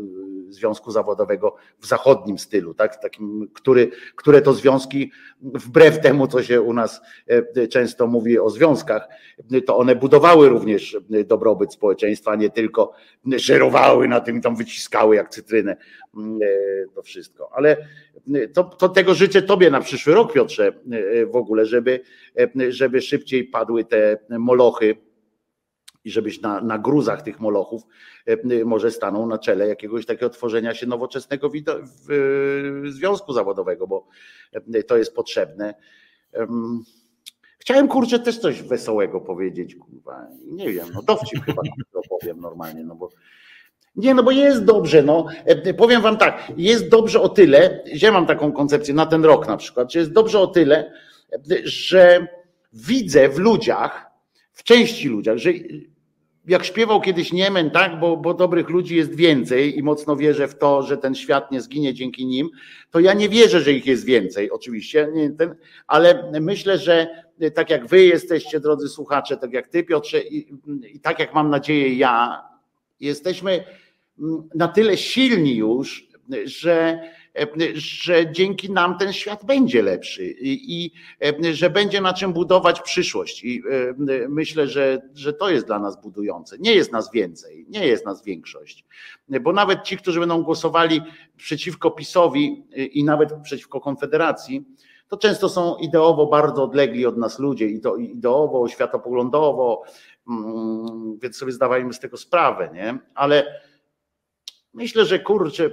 związku zawodowego w zachodnim stylu, tak, takim, który, które to związki wbrew temu, co się u nas często mówi o związkach, to one budowały również dobrobyt społeczeństwa, nie tylko żerowały na tym i tam wyciskały jak cytrynę mm, e, to wszystko. Ale to, to tego życzę Tobie na przyszły rok, Piotrze, e, w ogóle, żeby, e, żeby szybciej padły te molochy i żebyś na, na gruzach tych molochów może stanął na czele jakiegoś takiego tworzenia się nowoczesnego związku zawodowego, bo to jest potrzebne. Chciałem kurczę też coś wesołego powiedzieć, kurwa. Nie wiem, no dowcip chyba powiem normalnie, no bo. Nie, no bo jest dobrze, no. E, powiem wam tak, jest dobrze o tyle, ja mam taką koncepcję na ten rok na przykład, że jest dobrze o tyle, że widzę w ludziach, w części ludziach, że jak śpiewał kiedyś Niemen, tak, bo, bo dobrych ludzi jest więcej i mocno wierzę w to, że ten świat nie zginie dzięki nim, to ja nie wierzę, że ich jest więcej, oczywiście, nie, ten, ale myślę, że tak jak wy jesteście, drodzy słuchacze, tak jak ty, Piotrze, i, i tak jak mam nadzieję ja, jesteśmy na tyle silni już, że że dzięki nam ten świat będzie lepszy i, i, że będzie na czym budować przyszłość. I myślę, że, że to jest dla nas budujące. Nie jest nas więcej, nie jest nas większość. Bo nawet ci, którzy będą głosowali przeciwko PiSowi i nawet przeciwko Konfederacji, to często są ideowo bardzo odlegli od nas ludzie, ideowo, światopoglądowo, mm, więc sobie zdawajmy z tego sprawę, nie? Ale myślę, że kurczę,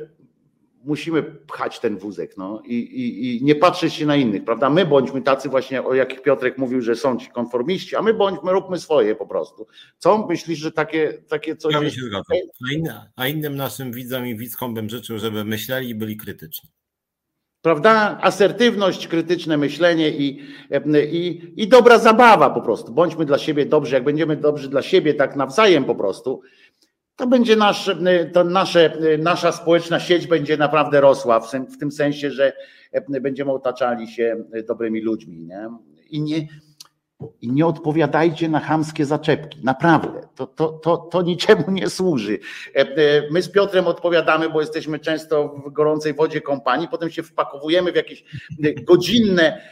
musimy pchać ten wózek no, i, i, i, nie patrzeć się na innych, prawda? My bądźmy tacy właśnie, o jakich Piotrek mówił, że są ci konformiści, a my bądźmy, róbmy swoje po prostu. Co myślisz, że takie, takie coś... Ja się zgadzam. A, a innym naszym widzom i widzkom bym życzył, żeby myśleli i byli krytyczni. Prawda? Asertywność, krytyczne myślenie i, i, i dobra zabawa po prostu. Bądźmy dla siebie dobrzy, jak będziemy dobrzy dla siebie tak nawzajem po prostu, to będzie nasz, to nasze, nasza społeczna sieć będzie naprawdę rosła, w, tym sensie, że będziemy otaczali się dobrymi ludźmi. Nie? I nie, i nie odpowiadajcie na chamskie zaczepki. Naprawdę. To, to, to, to niczemu nie służy. My z Piotrem odpowiadamy, bo jesteśmy często w gorącej wodzie kompanii, potem się wpakowujemy w jakieś godzinne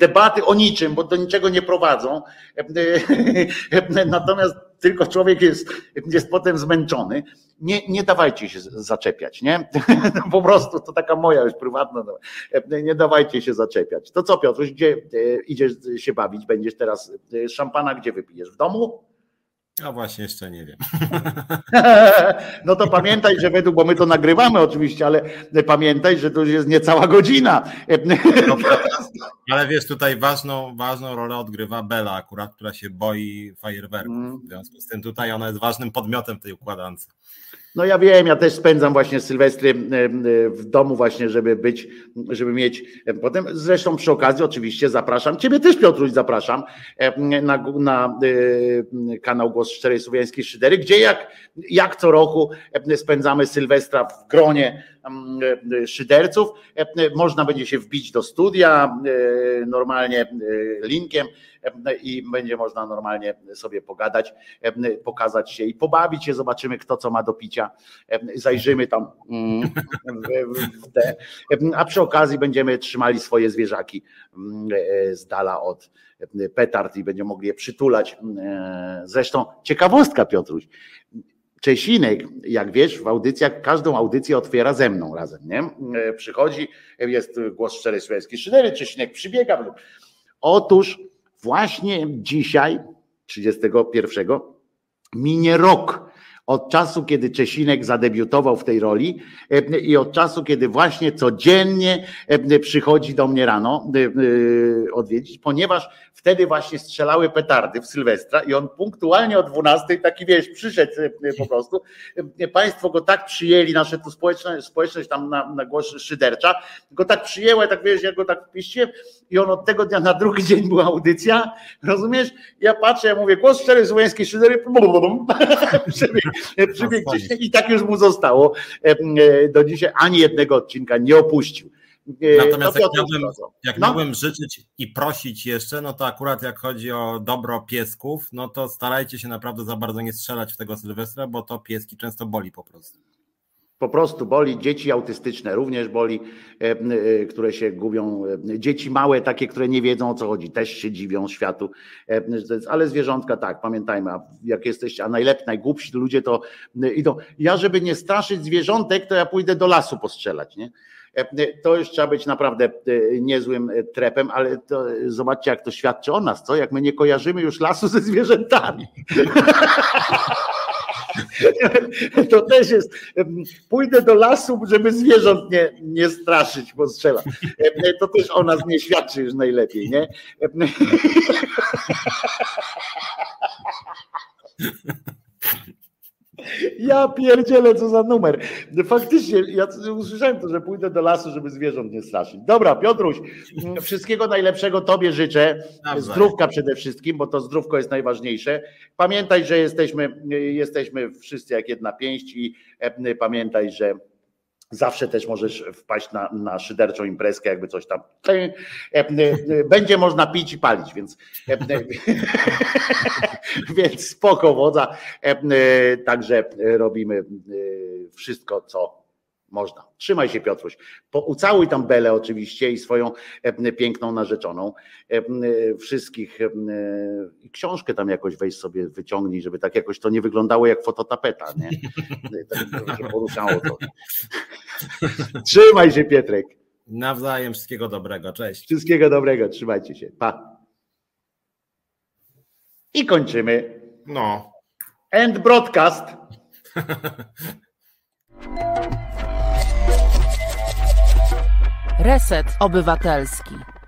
debaty o niczym, bo do niczego nie prowadzą. Natomiast tylko człowiek jest, jest potem zmęczony. Nie, nie dawajcie się zaczepiać, nie? Po prostu to taka moja już prywatna. No. Nie dawajcie się zaczepiać. To co, Piotruś, gdzie e, idziesz się bawić? Będziesz teraz e, szampana, gdzie wypijesz? W domu? A właśnie jeszcze nie wiem. No to pamiętaj, że według, bo my to nagrywamy oczywiście, ale pamiętaj, że to już jest niecała godzina. No, ale wiesz, tutaj ważną, ważną rolę odgrywa Bela akurat, która się boi fajerwerków. Mm. W związku z tym tutaj ona jest ważnym podmiotem w tej układance. No ja wiem, ja też spędzam właśnie Sylwestry w domu właśnie, żeby być, żeby mieć potem, zresztą przy okazji oczywiście zapraszam, Ciebie też Piotruś zapraszam na, na kanał Głos Szczerej Słowiańskiej Szydery, gdzie jak, jak co roku spędzamy Sylwestra w gronie szyderców. Można będzie się wbić do studia normalnie linkiem i będzie można normalnie sobie pogadać, pokazać się i pobawić się, zobaczymy kto co ma do picia, zajrzymy tam mm, w te, a przy okazji będziemy trzymali swoje zwierzaki mm, z dala od petard i będziemy mogli je przytulać. Zresztą ciekawostka Piotruś, Czesinek, jak wiesz, w audycjach, każdą audycję otwiera ze mną razem, nie? Przychodzi, jest głos szczery słowiański szydery, Czesinek przybiega. Otóż Właśnie dzisiaj, 31, minie rok od czasu, kiedy Czesinek zadebiutował w tej roli e, i od czasu, kiedy właśnie codziennie e, przychodzi do mnie rano e, odwiedzić, ponieważ wtedy właśnie strzelały petardy w Sylwestra i on punktualnie o 12 taki wiesz, przyszedł po prostu. Państwo go tak przyjęli, nasze tu społeczność, społeczność tam na, na głos szydercza, go tak przyjęła, tak wiesz, jak go tak wpiście i on od tego dnia na drugi dzień była audycja, rozumiesz? Ja patrzę, ja mówię, głos szczery słowiańskiej szydery, przybiegł i tak już mu zostało e, do dzisiaj, ani jednego odcinka nie opuścił. E, Natomiast jak, miałbym, jak no. miałbym życzyć i prosić jeszcze, no to akurat jak chodzi o dobro piesków, no to starajcie się naprawdę za bardzo nie strzelać w tego Sylwestra, bo to pieski często boli po prostu. Po prostu boli dzieci autystyczne, również boli, e, e, które się gubią. E, dzieci małe, takie, które nie wiedzą o co chodzi, też się dziwią światu. Ale zwierzątka tak, pamiętajmy, jak jesteście, a najlepiej, najgłupsi ludzie to idą. Ja, żeby nie straszyć zwierzątek, to ja pójdę do lasu postrzelać, nie? To już trzeba być naprawdę niezłym trepem, ale to, zobaczcie, jak to świadczy o nas, co? Jak my nie kojarzymy już lasu ze zwierzętami. To też jest. Pójdę do lasu, żeby zwierząt nie, nie straszyć, bo strzela. To też o nas nie świadczy już najlepiej, nie? Ja pierdzielę, co za numer. Faktycznie, ja usłyszałem to, że pójdę do lasu, żeby zwierząt nie straszyć. Dobra, Piotruś, wszystkiego najlepszego Tobie życzę. Zdrówka przede wszystkim, bo to zdrówko jest najważniejsze. Pamiętaj, że jesteśmy, jesteśmy wszyscy jak jedna pięść i e, pamiętaj, że Zawsze też możesz wpaść na, na szyderczą imprezkę, jakby coś tam. E, e, będzie można pić i palić, więc, e, więc spoko wodza. Także robimy wszystko, co można. Trzymaj się, Piotruś. Po, ucałuj tam Belę oczywiście i swoją e, piękną narzeczoną. E, e, wszystkich. E, I książkę tam jakoś weź sobie, wyciągnij, żeby tak jakoś to nie wyglądało jak fototapeta, nie? Tak, poruszało to. Trzymaj się, Pietrek. Nawzajem wszystkiego dobrego. Cześć. Wszystkiego dobrego. Trzymajcie się. Pa. I kończymy. No. End broadcast. Reset Obywatelski.